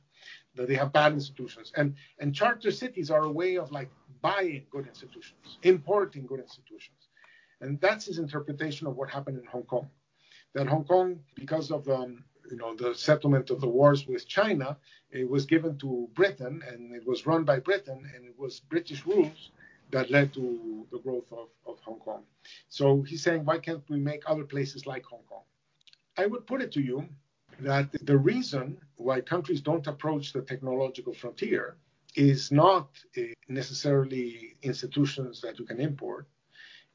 that they have bad institutions. And, and charter cities are a way of like buying good institutions, importing good institutions. And that's his interpretation of what happened in Hong Kong. That Hong Kong, because of um, you know the settlement of the wars with China, it was given to Britain and it was run by Britain and it was British rules that led to the growth of, of Hong Kong. So he's saying, why can't we make other places like Hong Kong? I would put it to you that the reason why countries don't approach the technological frontier is not uh, necessarily institutions that you can import.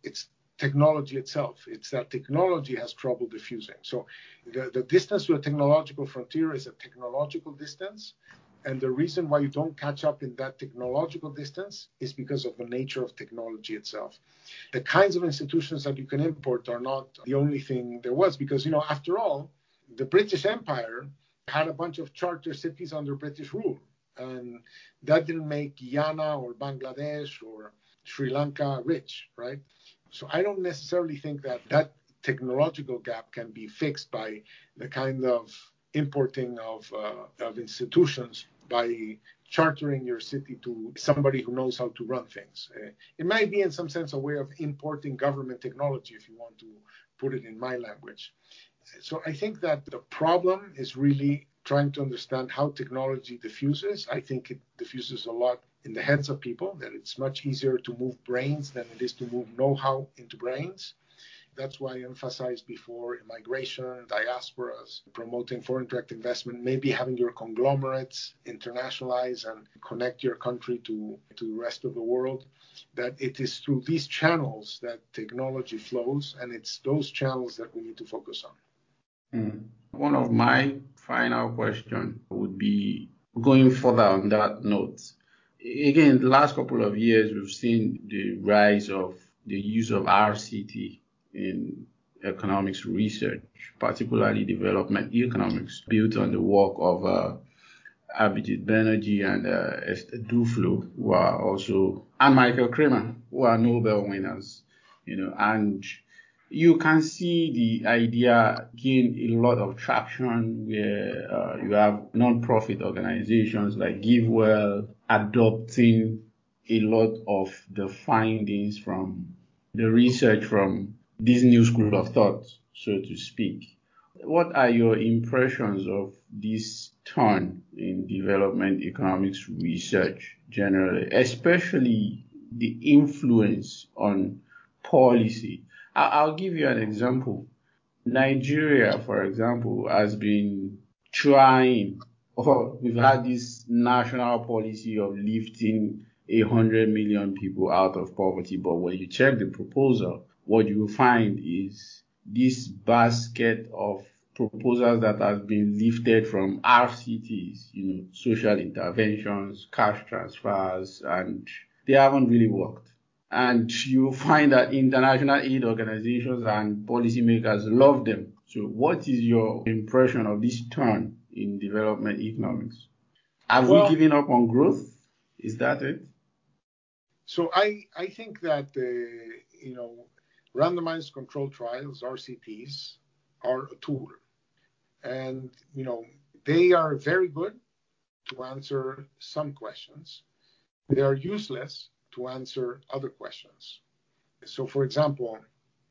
It's technology itself. It's that technology has trouble diffusing. So the, the distance to a technological frontier is a technological distance. And the reason why you don't catch up in that technological distance is because of the nature of technology itself. The kinds of institutions that you can import are not the only thing there was, because, you know, after all, the British Empire had a bunch of charter cities under British rule. And that didn't make Guyana or Bangladesh or Sri Lanka rich, right? So I don't necessarily think that that technological gap can be fixed by the kind of importing of, uh, of institutions by chartering your city to somebody who knows how to run things. Uh, it might be, in some sense, a way of importing government technology, if you want to put it in my language. So I think that the problem is really trying to understand how technology diffuses. I think it diffuses a lot in the heads of people, that it's much easier to move brains than it is to move know how into brains. That's why I emphasized before immigration, diasporas, promoting foreign direct investment, maybe having your conglomerates internationalize and connect your country to, to the rest of the world. That it is through these channels that technology flows, and it's those channels that we need to focus on. Mm. One of my final question would be going further on that note. Again, the last couple of years, we've seen the rise of the use of RCT in economics research, particularly development economics, built on the work of uh, Abhijit Banerjee and uh, Esther Duflo, who are also, and Michael Kremer, who are Nobel winners, you know, and you can see the idea gain a lot of traction where uh, you have non-profit organizations like GiveWell adopting a lot of the findings from the research from this new school of thought, so to speak. What are your impressions of this turn in development economics research generally, especially the influence on policy? I'll give you an example. Nigeria, for example, has been trying, or oh, we've had this national policy of lifting a hundred million people out of poverty. But when you check the proposal, what you find is this basket of proposals that has been lifted from RCTs, you know, social interventions, cash transfers, and they haven't really worked. And you find that international aid organizations and policymakers love them. So what is your impression of this turn in development economics? Have well, we given up on growth? Is that it? So I, I think that, uh, you know, randomized controlled trials, RCTs, are a tool. And, you know, they are very good to answer some questions. They are useless to answer other questions. So, for example,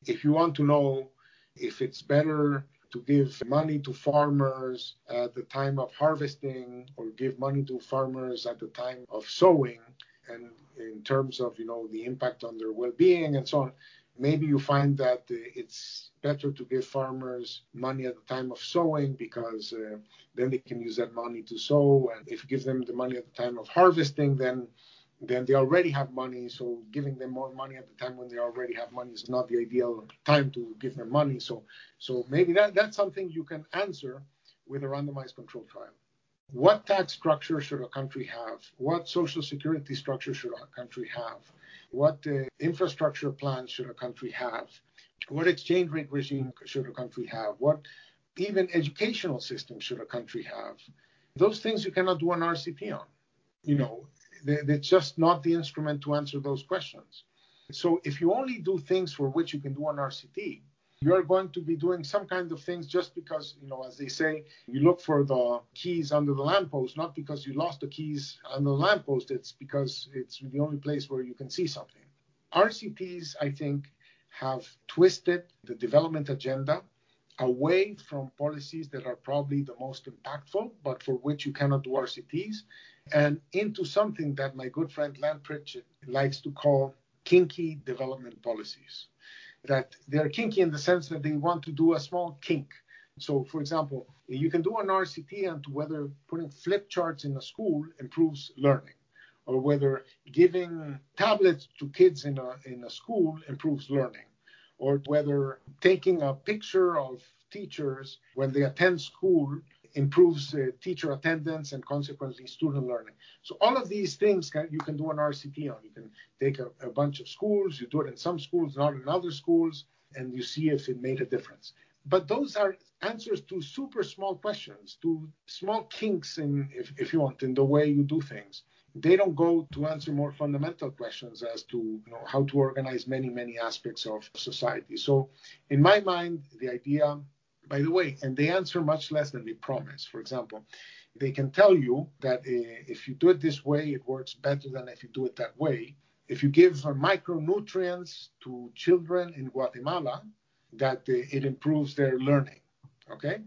if you want to know if it's better to give money to farmers at the time of harvesting or give money to farmers at the time of sowing and in terms of you know the impact on their well-being and so on. Maybe you find that it's better to give farmers money at the time of sowing because uh, then they can use that money to sow. And if you give them the money at the time of harvesting then then they already have money so giving them more money at the time when they already have money is not the ideal time to give them money so so maybe that that's something you can answer with a randomized control trial what tax structure should a country have what social security structure should a country have what uh, infrastructure plans should a country have? What exchange rate regime should a country have? What even educational system should a country have? Those things you cannot do an RCT on. You know, it's just not the instrument to answer those questions. So if you only do things for which you can do an RCT, you're going to be doing some kind of things just because, you know, as they say, you look for the keys under the lamppost, not because you lost the keys under the lamppost, it's because it's the only place where you can see something. RCTs, I think, have twisted the development agenda away from policies that are probably the most impactful, but for which you cannot do RCTs, and into something that my good friend Lant Pritchett likes to call kinky development policies. That they're kinky in the sense that they want to do a small kink. So, for example, you can do an RCT on whether putting flip charts in a school improves learning, or whether giving tablets to kids in a, in a school improves learning or whether taking a picture of teachers when they attend school improves uh, teacher attendance and consequently student learning. So all of these things can, you can do an RCT on. You can take a, a bunch of schools, you do it in some schools, not in other schools, and you see if it made a difference. But those are answers to super small questions, to small kinks in, if, if you want, in the way you do things they don't go to answer more fundamental questions as to you know, how to organize many, many aspects of society. So, in my mind, the idea, by the way, and they answer much less than they promise. For example, they can tell you that uh, if you do it this way, it works better than if you do it that way. If you give micronutrients to children in Guatemala, that uh, it improves their learning. Okay?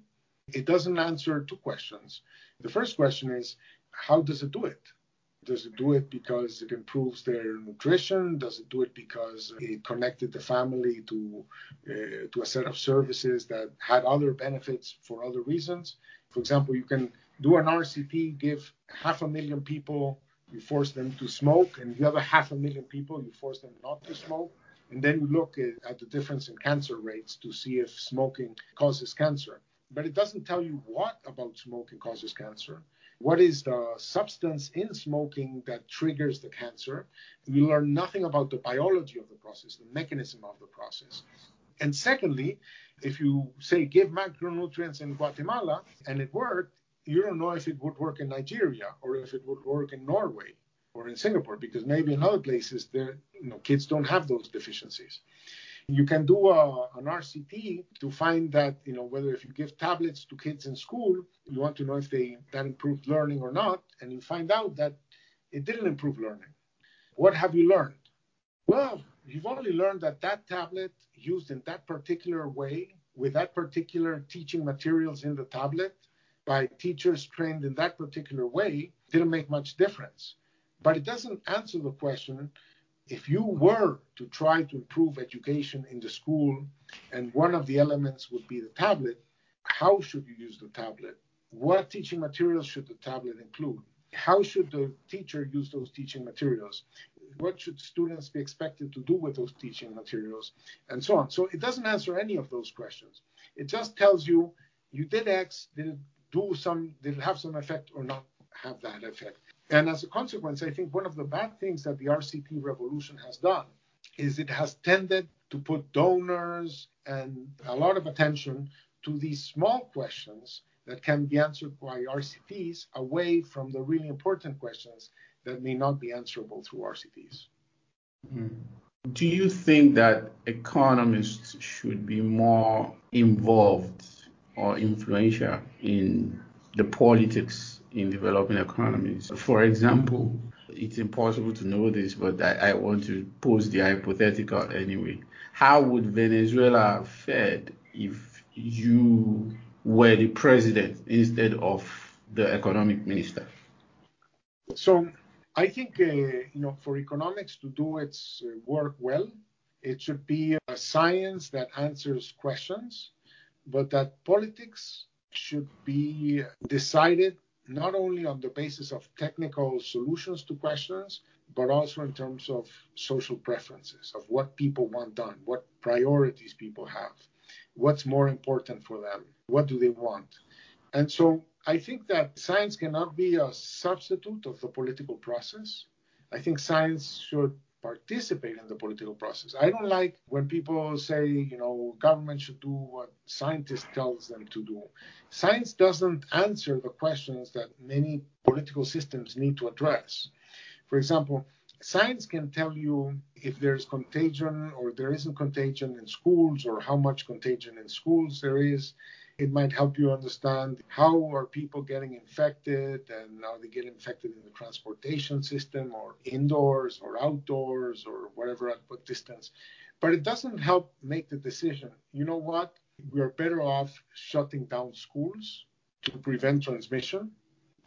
It doesn't answer two questions. The first question is, how does it do it? Does it do it because it improves their nutrition? Does it do it because it connected the family to uh, to a set of services that had other benefits for other reasons? For example, you can do an RCT, give half a million people, you force them to smoke, and the other half a million people, you force them not to smoke. And then you look at the difference in cancer rates to see if smoking causes cancer. But it doesn't tell you what about smoking causes cancer what is the substance in smoking that triggers the cancer. We learn nothing about the biology of the process, the mechanism of the process. And secondly, if you say give macronutrients in Guatemala and it worked, you don't know if it would work in Nigeria or if it would work in Norway or in Singapore because maybe in other places there you know kids don't have those deficiencies. You can do a, an RCT to find that, you know, whether if you give tablets to kids in school, you want to know if they that improved learning or not, and you find out that it didn't improve learning. What have you learned? Well, you've only learned that that tablet used in that particular way with that particular teaching materials in the tablet by teachers trained in that particular way didn't make much difference. But it doesn't answer the question if you were to try to improve education in the school, and one of the elements would be the tablet, how should you use the tablet? What teaching materials should the tablet include? How should the teacher use those teaching materials? What should students be expected to do with those teaching materials? And so on. So it doesn't answer any of those questions. It just tells you you did X, did it do some, did it have some effect or not have that effect? And as a consequence, I think one of the bad things that the RCT revolution has done is it has tended to put donors and a lot of attention to these small questions that can be answered by RCTs away from the really important questions that may not be answerable through RCTs. Hmm. Do you think that economists should be more involved or influential in the politics in developing economies. For example, it's impossible to know this, but I, I, want to pose the hypothetical anyway. How would Venezuela have fared if you were the president instead of the economic minister? So I think uh, you know for economics to do its uh, work well, it should be a science that answers questions, but that politics should be decided not only on the basis of technical solutions to questions, but also in terms of social preferences, of what people want done, what priorities people have, what's more important for them, what do they want. And so I think that science cannot be a substitute of the political process. I think science should participate in the political process. I don't like when people say, you know, government should do what scientists tells them to do. Science doesn't answer the questions that many political systems need to address. For example, science can tell you if there's contagion or there isn't contagion in schools or how much contagion in schools there is it might help you understand how are people getting infected and how they get infected in the transportation system or indoors or outdoors or whatever at what distance. but it doesn't help make the decision. You know what? We are better off shutting down schools to prevent transmission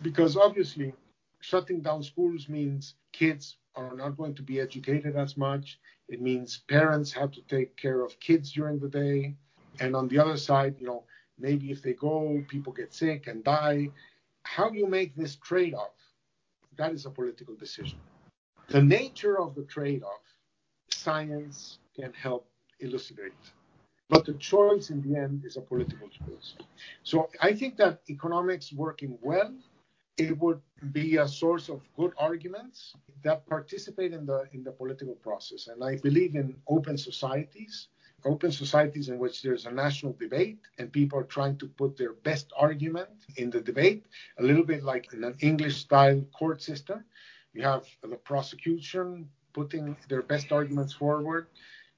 because obviously shutting down schools means kids are not going to be educated as much. It means parents have to take care of kids during the day. And on the other side, you know, maybe if they go, people get sick and die. How you make this trade off, that is a political decision. The nature of the trade off, science can help elucidate. But the choice in the end is a political choice. So I think that economics working well, it would be a source of good arguments that participate in the in the political process. And I believe in open societies, open societies in which there's a national debate and people are trying to put their best argument in the debate, a little bit like in an English style court system. You have the prosecution putting their best arguments forward,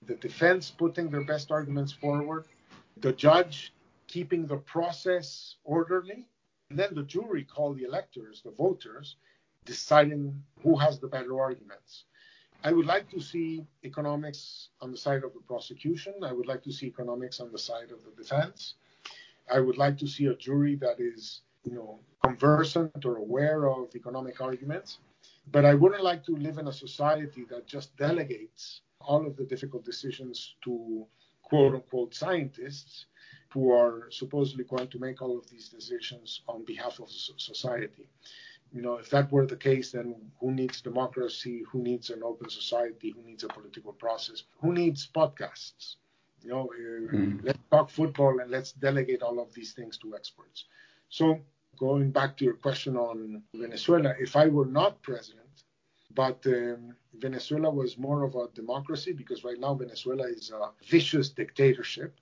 the defense putting their best arguments forward, the judge keeping the process orderly, and then the jury call the electors, the voters, deciding who has the better arguments. I would like to see economics on the side of the prosecution. I would like to see economics on the side of the defense. I would like to see a jury that is, you know, conversant or aware of economic arguments. But I wouldn't like to live in a society that just delegates all of the difficult decisions to quote unquote scientists who are supposedly going to make all of these decisions on behalf of society. You know, if that were the case, then who needs democracy? Who needs an open society? Who needs a political process? Who needs podcasts? You know, mm. let's talk football and let's delegate all of these things to experts. So, going back to your question on Venezuela, if I were not president, but um, Venezuela was more of a democracy because right now Venezuela is a vicious dictatorship.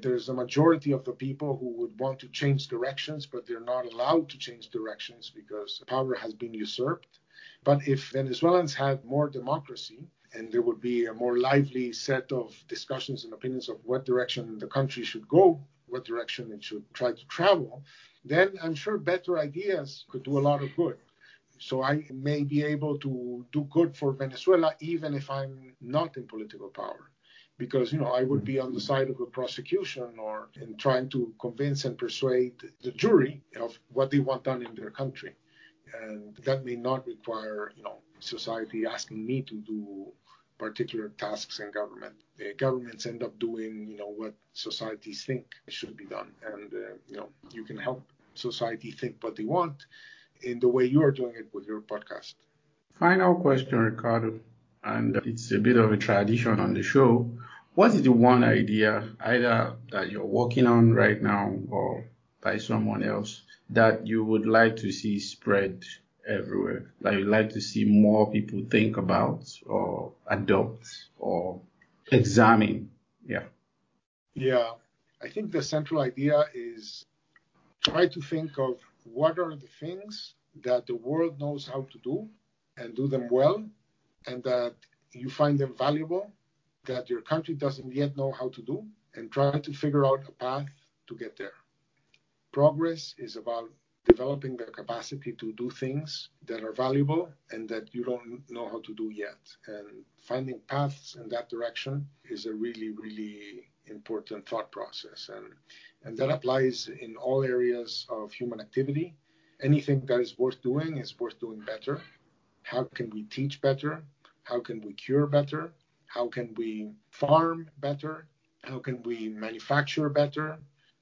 There's a majority of the people who would want to change directions, but they're not allowed to change directions because power has been usurped. But if Venezuelans had more democracy, and there would be a more lively set of discussions and opinions of what direction the country should go, what direction it should try to travel, then I'm sure better ideas could do a lot of good. So I may be able to do good for Venezuela even if I'm not in political power. Because you know I would be on the side of the prosecution or in trying to convince and persuade the jury of what they want done in their country, and that may not require you know society asking me to do particular tasks in government. The governments end up doing, you know, what societies think should be done, and uh, you know, you can help society think what they want, in the way you are doing it with your podcast. Final question, Ricardo, and it's a bit of a tradition on the show. What is the one idea, either that you're working on right now or by someone else, that you would like to see spread everywhere, that you'd like to see more people think about or adopt or examine? Yeah. Yeah. I think the central idea is try to think of what are the things that the world knows how to do and do them well, and that you find them valuable, that your country doesn't yet know how to do, and try to figure out a path to get there. Progress is about developing the capacity to do things that are valuable and that you don't know how to do yet. And finding paths in that direction is a really, really important thought process. And, and that applies in all areas of human activity. Anything that is worth doing is worth doing better. How can we teach better? How can we cure better? How can we farm better? How can we manufacture better?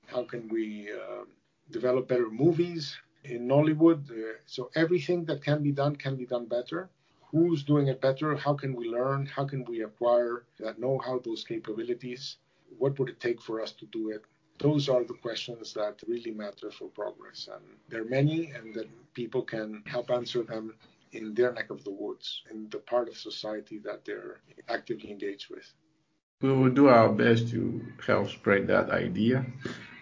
How can we uh, develop better movies in Nollywood? Uh, so everything that can be done can be done better who's doing it better how can we learn how can we acquire that know-how those capabilities what would it take for us to do it? Those are the questions that really matter for progress. And there are many, and that people can help answer them in their neck of the woods, in the part of society that they're actively engaged with. We will do our best to help spread that idea.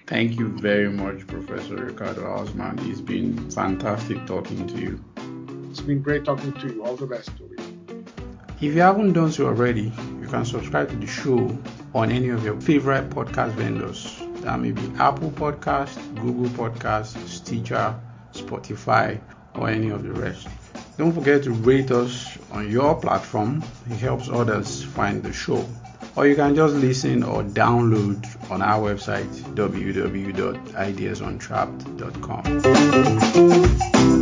Thank you very much, Professor Ricardo Hausmann. It's been fantastic talking to you. It's been great talking to you. All the best, Tobi. If you haven't done so already, you can subscribe to the show on any of your favorite podcast vendors. That may be Apple Podcast, Google Podcast, Stitcher, Spotify, or any of the rest. Don't forget to rate us on your platform, it helps others find the show. Or you can just listen or download on our website www.ideasuntrapped.com.